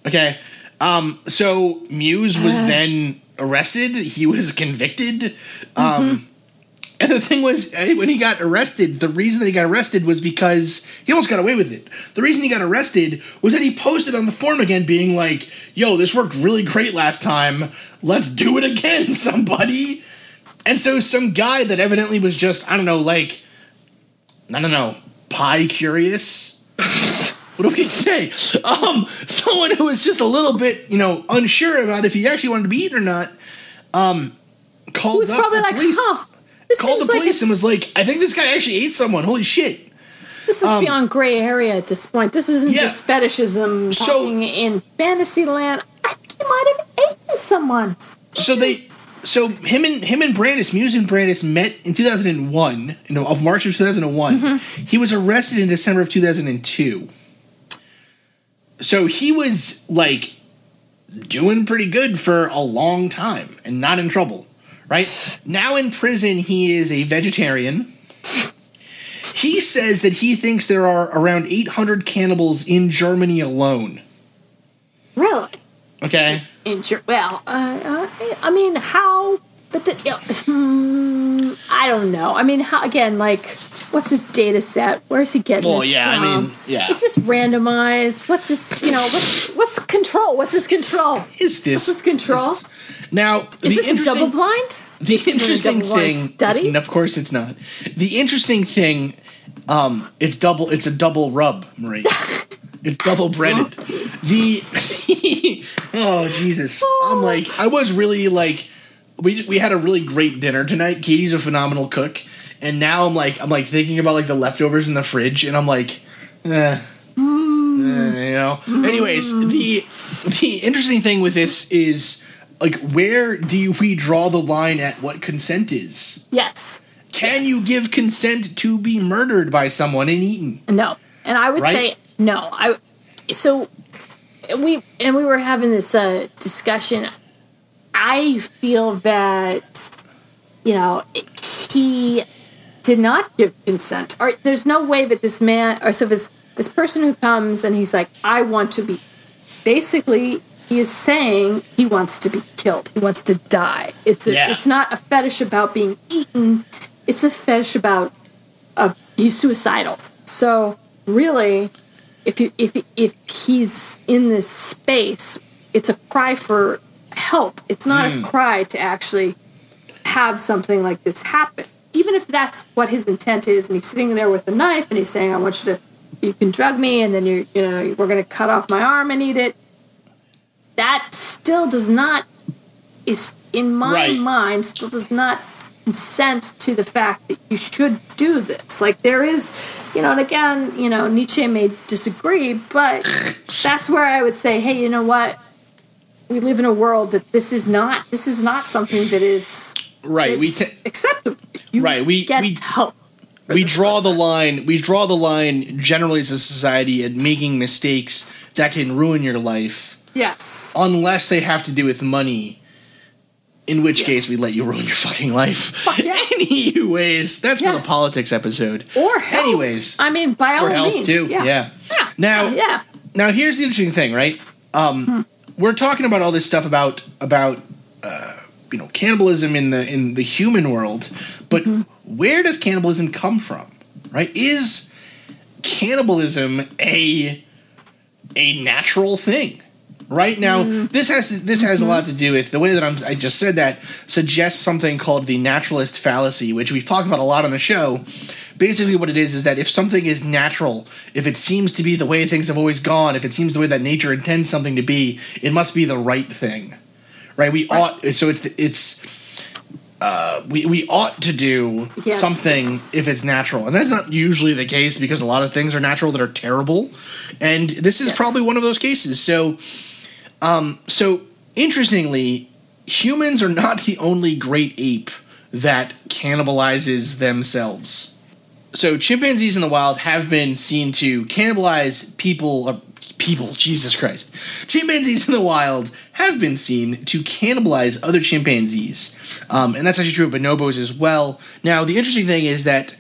Okay. Um, so Muse was [sighs] then arrested. He was convicted. Um, and the thing was, eh, when he got arrested, the reason that he got arrested was because he almost got away with it. The reason he got arrested was that he posted on the forum again, being like, "Yo, this worked really great last time. Let's do it again, [laughs] somebody." And so some guy that evidently was just, I don't know, like, I don't know, pie curious. [laughs] what do we say? Um, someone who was just a little bit, you know, unsure about if he actually wanted to be eaten or not. Um, called Who's up probably the like, police. huh? Called the like police it's- and was like, "I think this guy actually ate someone. Holy shit!" This is beyond gray area at this point. This isn't um, Yeah. just fetishism So- in fantasy land. I think he might have eaten someone. So they, so him and him and Brandes, Meiwes and Brandes met in 2001, you know, of March of 2001. Mm-hmm. He was arrested in December of 2002. So he was like doing pretty good for a long time and not in trouble, right? Now in prison, he is a vegetarian. He says that he thinks there are around 800 cannibals in Germany alone. Really? Okay. Well, uh, uh, I mean, how? But the, you know, hmm, I don't know. I mean, how again? Like, what's this data set? Where's he getting Well, this yeah, I mean, yeah. Is this randomized? What's this? You know, what's what's the control? What's this control? Is this What's this control? Now, Is the this a interesting, double blind? the interesting thing, study? it's- of course, it's not. The interesting thing, um, it's double. It's a double rub, Marie. [laughs] it's double breaded. [laughs] The [laughs] oh Jesus, I'm like I was really like we we had a really great dinner tonight. Katie's a phenomenal cook, and now I'm like I'm like thinking about like the leftovers in the fridge, and I'm like, eh. Eh, you know. Anyways, the the interesting thing with this is like where do you, we draw the line at what consent is? Yes. Can you give consent to be murdered by someone and eaten? No, and I would Right? say no. I so we and we were having this uh, discussion. I feel that you know he did not give consent. Or there's no way that this man or so this this person who comes and he's like, I want to be. Basically, he is saying he wants to be killed. He wants to die. It's a, Yeah. it's not a fetish about being eaten. It's a fetish about uh, he's suicidal. So really, if you if if he's in this space, it's a cry for help. It's not Hmm. a cry to actually have something like this happen. Even if that's what his intent is, and he's sitting there with a knife and he's saying, "I want you to, you can drug me, and then you're, you know, we're going to cut off my arm and eat it." That still does not is in my Right. mind still does not consent to the fact that you should do this. Like there is, you know, and again, you know, Nietzsche may disagree, but that's where I would say, hey, you know what? We live in a world that this is not this is not something that is Right. We ta- acceptable. You Right, we- get we- help. we draw the line. We draw the line generally as a society at making mistakes that can ruin your life, Yes. unless they have to do with money. In which case, we let you ruin your fucking life. yeah. [laughs] Anyways, that's for the politics episode. Or health. Anyways, I mean, by all or health means. too. Yeah. Yeah. Yeah. Now, yeah. now here's the interesting thing, right? Um, We're talking about all this stuff about about uh, you know cannibalism in the in the human world, but where does cannibalism come from? Right? Is cannibalism a a natural thing? Right now, this has this has a lot to do with the way that I'm. I just said that suggests something called the naturalist fallacy, which we've talked about a lot on the show. Basically, what it is is that if something is natural, if it seems to be the way things have always gone, if it seems the way that nature intends something to be, it must be the right thing, right? We ought. So it's the, it's uh, we we ought to do Yes. something if it's natural, and that's not usually the case because a lot of things are natural that are terrible, and this is Yes. probably one of those cases. So, um, so interestingly, humans are not the only great ape that cannibalizes themselves. So chimpanzees in the wild have been seen to cannibalize people. Uh, people, Jesus Christ! Chimpanzees in the wild have been seen to cannibalize other chimpanzees, um, and that's actually true of bonobos as well. Now, the interesting thing is that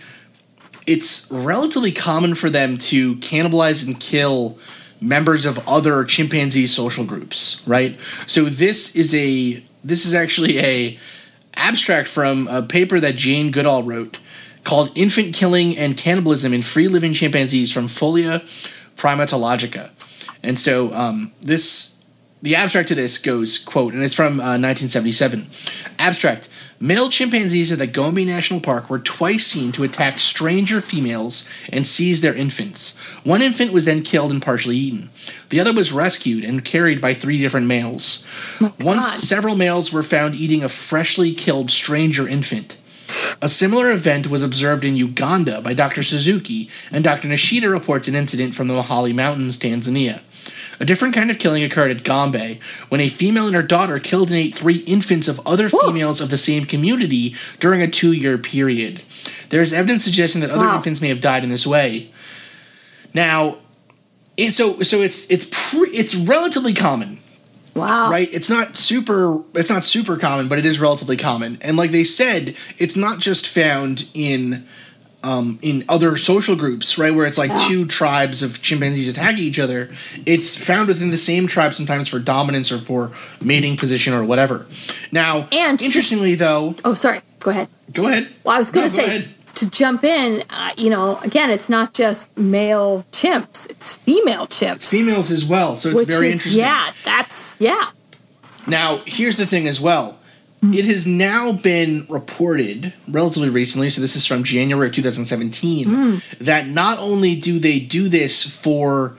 it's relatively common for them to cannibalize and kill members of other chimpanzee social groups, right? So this is a this is actually a abstract from a paper that Jane Goodall wrote called Infant Killing and Cannibalism in Free Living Chimpanzees from Folia Primatologica. And so um, this the abstract to this goes quote and it's from uh, 1977 abstract male chimpanzees at the gombe national park were twice seen to attack stranger females and seize their infants one infant was then killed and partially eaten the other was rescued and carried by three different males oh once several males were found eating a freshly killed stranger infant a similar event was observed in Uganda by Dr. Suzuki, and Dr. Nishida reports an incident from the Mahali Mountains, Tanzania. A different kind of killing occurred at Gombe when a female and her daughter killed and ate three infants of other females of the same community during a two year period. There is evidence suggesting that other Wow. infants may have died in this way. Now, so so it's it's pre, it's relatively common Wow. right it's not super it's not super common but it is relatively common and like they said it's not just found in um, in other social groups right where it's like two tribes of chimpanzees attacking each other it's found within the same tribe sometimes for dominance or for mating position or whatever now And interestingly though Oh, sorry. Go ahead. go ahead Well, I was going to go say ahead. to jump in. Uh, you know, again, it's not just male chimps; it's female chimps. females as well so it's very is interesting yeah, that's yeah. Now, here's the thing as well. It has now been reported relatively recently, so this is from January of 2017, that not only do they do this for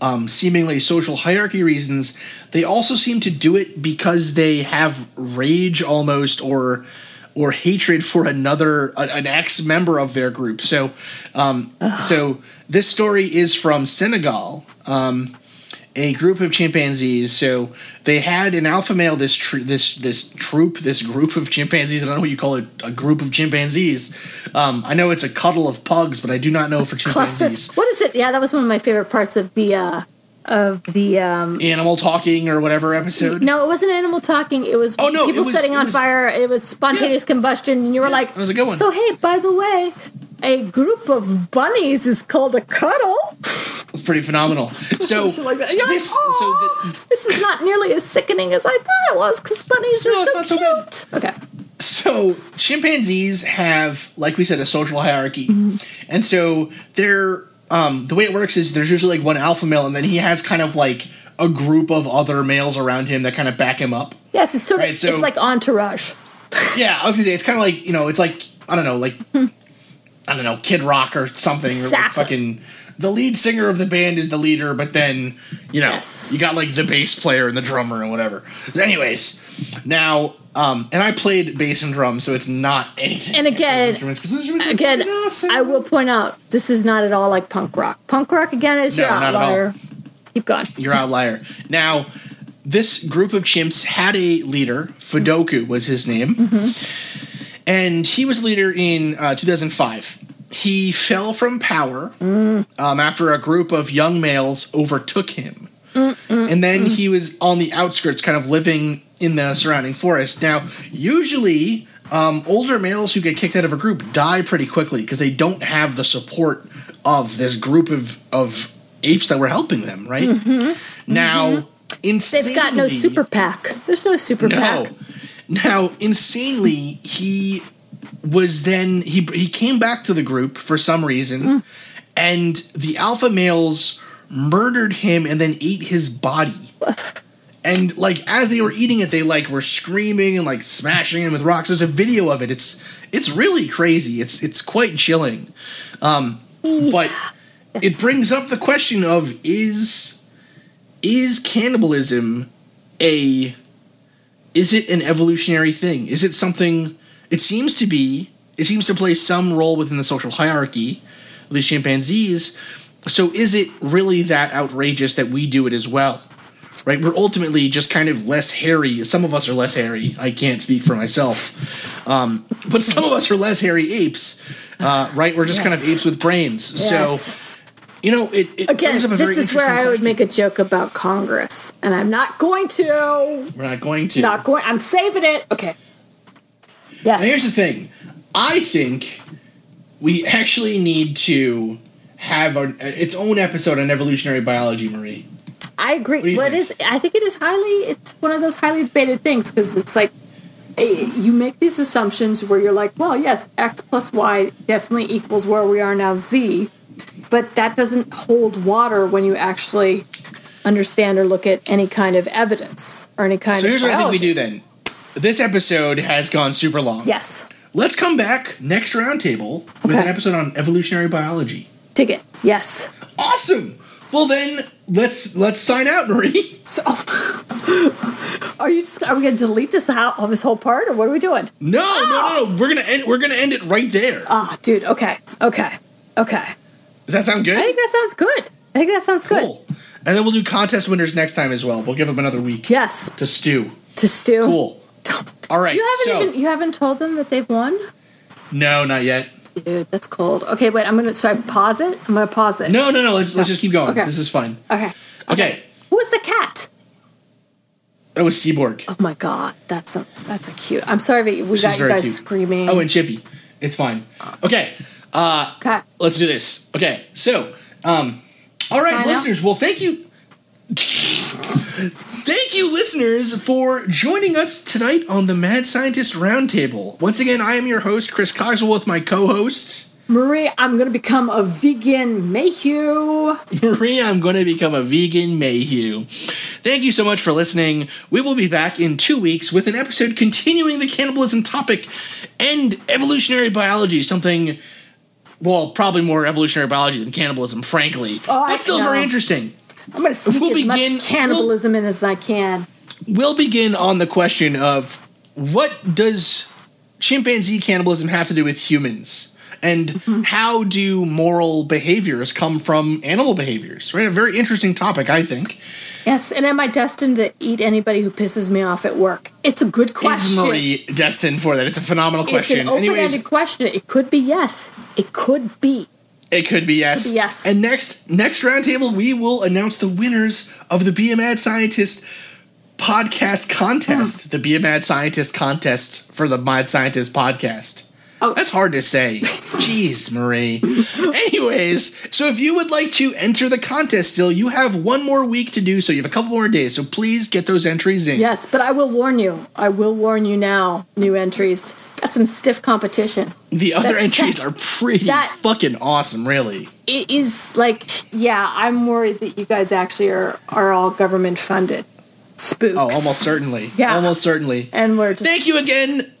um, seemingly social hierarchy reasons, they also seem to do it because they have rage almost or or hatred for another an ex member of their group. So, um, so this story is from Senegal. Um, a group of chimpanzees. So they had an alpha male. This tr- this this troop, this group of chimpanzees. I don't know what you call it. A group of chimpanzees. Um, I know it's a cuddle of pugs, but I do not know for Cluster. chimpanzees. What is it? Yeah, that was one of my favorite parts of the uh of the um Animal talking or whatever episode. no, it wasn't animal talking. It was Oh, no, people was- setting on was- fire. It was spontaneous combustion, and you were like, that was a good one. So hey, by the way, a group of bunnies is called a cuddle. It's pretty phenomenal. [laughs] So like. This, like, so the, this is not nearly as sickening as I thought it was because bunnies are No, so not so cute. okay. so chimpanzees have like we said a social hierarchy Mm-hmm. and so they're um, the way it works is there's usually like one alpha male and then he has kind of like a group of other males around him that kind of back him up Yes, it's sort of Right, so- it's like entourage. yeah i was gonna say it's kind of like you know it's like i don't know like i don't know kid rock or something or like fucking the lead singer of the band is the leader but then you know Yes. you got like the bass player and the drummer and whatever anyways now um and i played bass and drums so it's not anything And again- Instruments, 'cause instruments Again, awesome. I will point out this is not at all like punk rock. Punk rock again is your No, all. outlier. Keep going. You're outlier. Now, this group of chimps had a leader. Foudouko was his name, and he was leader in uh, 2005. He fell from power um, after a group of young males overtook him, and then he was on the outskirts, kind of living in the surrounding forest. Now, usually. Um, older males who get kicked out of a group die pretty quickly because they don't have the support of this group of, of apes that were helping them, right? Now, insanely, They've got no super pack. There's no super no. pack. Now, insanely, he was then he he came back to the group for some reason, Mm. and the alpha males murdered him and then ate his body. And like as they were eating it, they like were screaming and like smashing him with rocks. There's a video of it. It's it's really crazy. It's it's quite chilling. Um, but it brings up the question of is is cannibalism a is it an evolutionary thing? Is it something it seems to be it seems to play some role within the social hierarchy of these chimpanzees. So is it really that outrageous that we do it as well? Right? We're ultimately just kind of less hairy. Some of us are less hairy. I can't speak for myself. Um, but some of us are less hairy apes. Uh, right? We're just kind of apes with brains. Yes. So you know, it, it Again, brings up a this is where I would make a joke about Congress, and I'm not going to. We're not going to. Not going. I'm saving it. Okay. Yes. Now, here's the thing. I think we actually need to have our, its own episode on evolutionary biology, Marie. I agree. What think? is? I think it is highly. It's one of those highly debated things because it's like eh, you make these assumptions where you're like, well, yes, x plus y definitely equals where we are now, z, but that doesn't hold water when you actually understand or look at any kind of evidence or any kind So of. here's what I think we do then. This episode has gone super long. Yes, Let's come back next roundtable with Okay. an episode on evolutionary biology. Ticket. Yes. Awesome. Well then, let's let's sign out, Marie. [laughs] So, [laughs] are you just? Are we going to delete this out on this whole part, or what are we doing? No, no, no, no. We're gonna end. We're gonna end it right there. Ah, dude. Okay. Okay. Okay. Does that sound good? I think that sounds good. I think that sounds good. Cool. And then we'll do contest winners next time as well. We'll give them another week Yes. to stew. To stew. Cool. All right. You haven't so even you haven't told them that they've won? no, not yet. Dude, that's cold. Okay, wait, I'm gonna so I pause it? I'm gonna pause it. No, no, no. Let's, let's just keep going. Okay. This is fine. Okay. Okay. Who is the cat? That was Seaborg. Oh my god, that's a that's a cute. I'm sorry that we She's got you guys cute. screaming. Oh, and Chippy. It's fine. Uh. Okay. Uh, okay. let's do this. Okay. So, um, all right, Sign out? listeners. Well, thank you. Thank you, listeners, for joining us tonight on the Mad Scientist Roundtable. Once again, I am your host, Chris Cogswell, with my co-host Marie, I'm gonna become a vegan Mayhew. [laughs] Marie. I'm going to become a vegan Mayhew. Thank you so much for listening. We will be back in two weeks with an episode continuing the cannibalism topic and evolutionary biology. Something, well, probably more evolutionary biology than cannibalism, frankly, Oh, but still know. very interesting. I'm gonna sneak We'll as begin- much cannibalism in as I can. We'll begin on the question of what does chimpanzee cannibalism have to do with humans? And Mm-hmm. how do moral behaviors come from animal behaviors? Right, a very interesting topic, I think. Yes, and am I destined to eat anybody who pisses me off at work? It's a good Is question. Marie destined for that? It's a phenomenal question. It's an open-ended Anyways, question. It could be yes. It could be. it could be yes. Could be yes. And next next roundtable, we will announce the winners of the Be a Mad Scientist podcast contest. Hmm. The Be a Mad Scientist contest for the Mad Scientist podcast. Oh. That's hard to say. [laughs] Jeez, Marie. Anyways, so if you would like to enter the contest still, you have one more week to do so. You have a couple more days. So please get those entries in. Yes, but I will warn you. I will warn you now. New entries got some stiff competition. The other That- entries are pretty that- fucking awesome, really. It is like, yeah, I'm worried that you guys actually are are all government funded spooks. Oh, almost certainly. Yeah. Almost certainly. And we're just Thank you again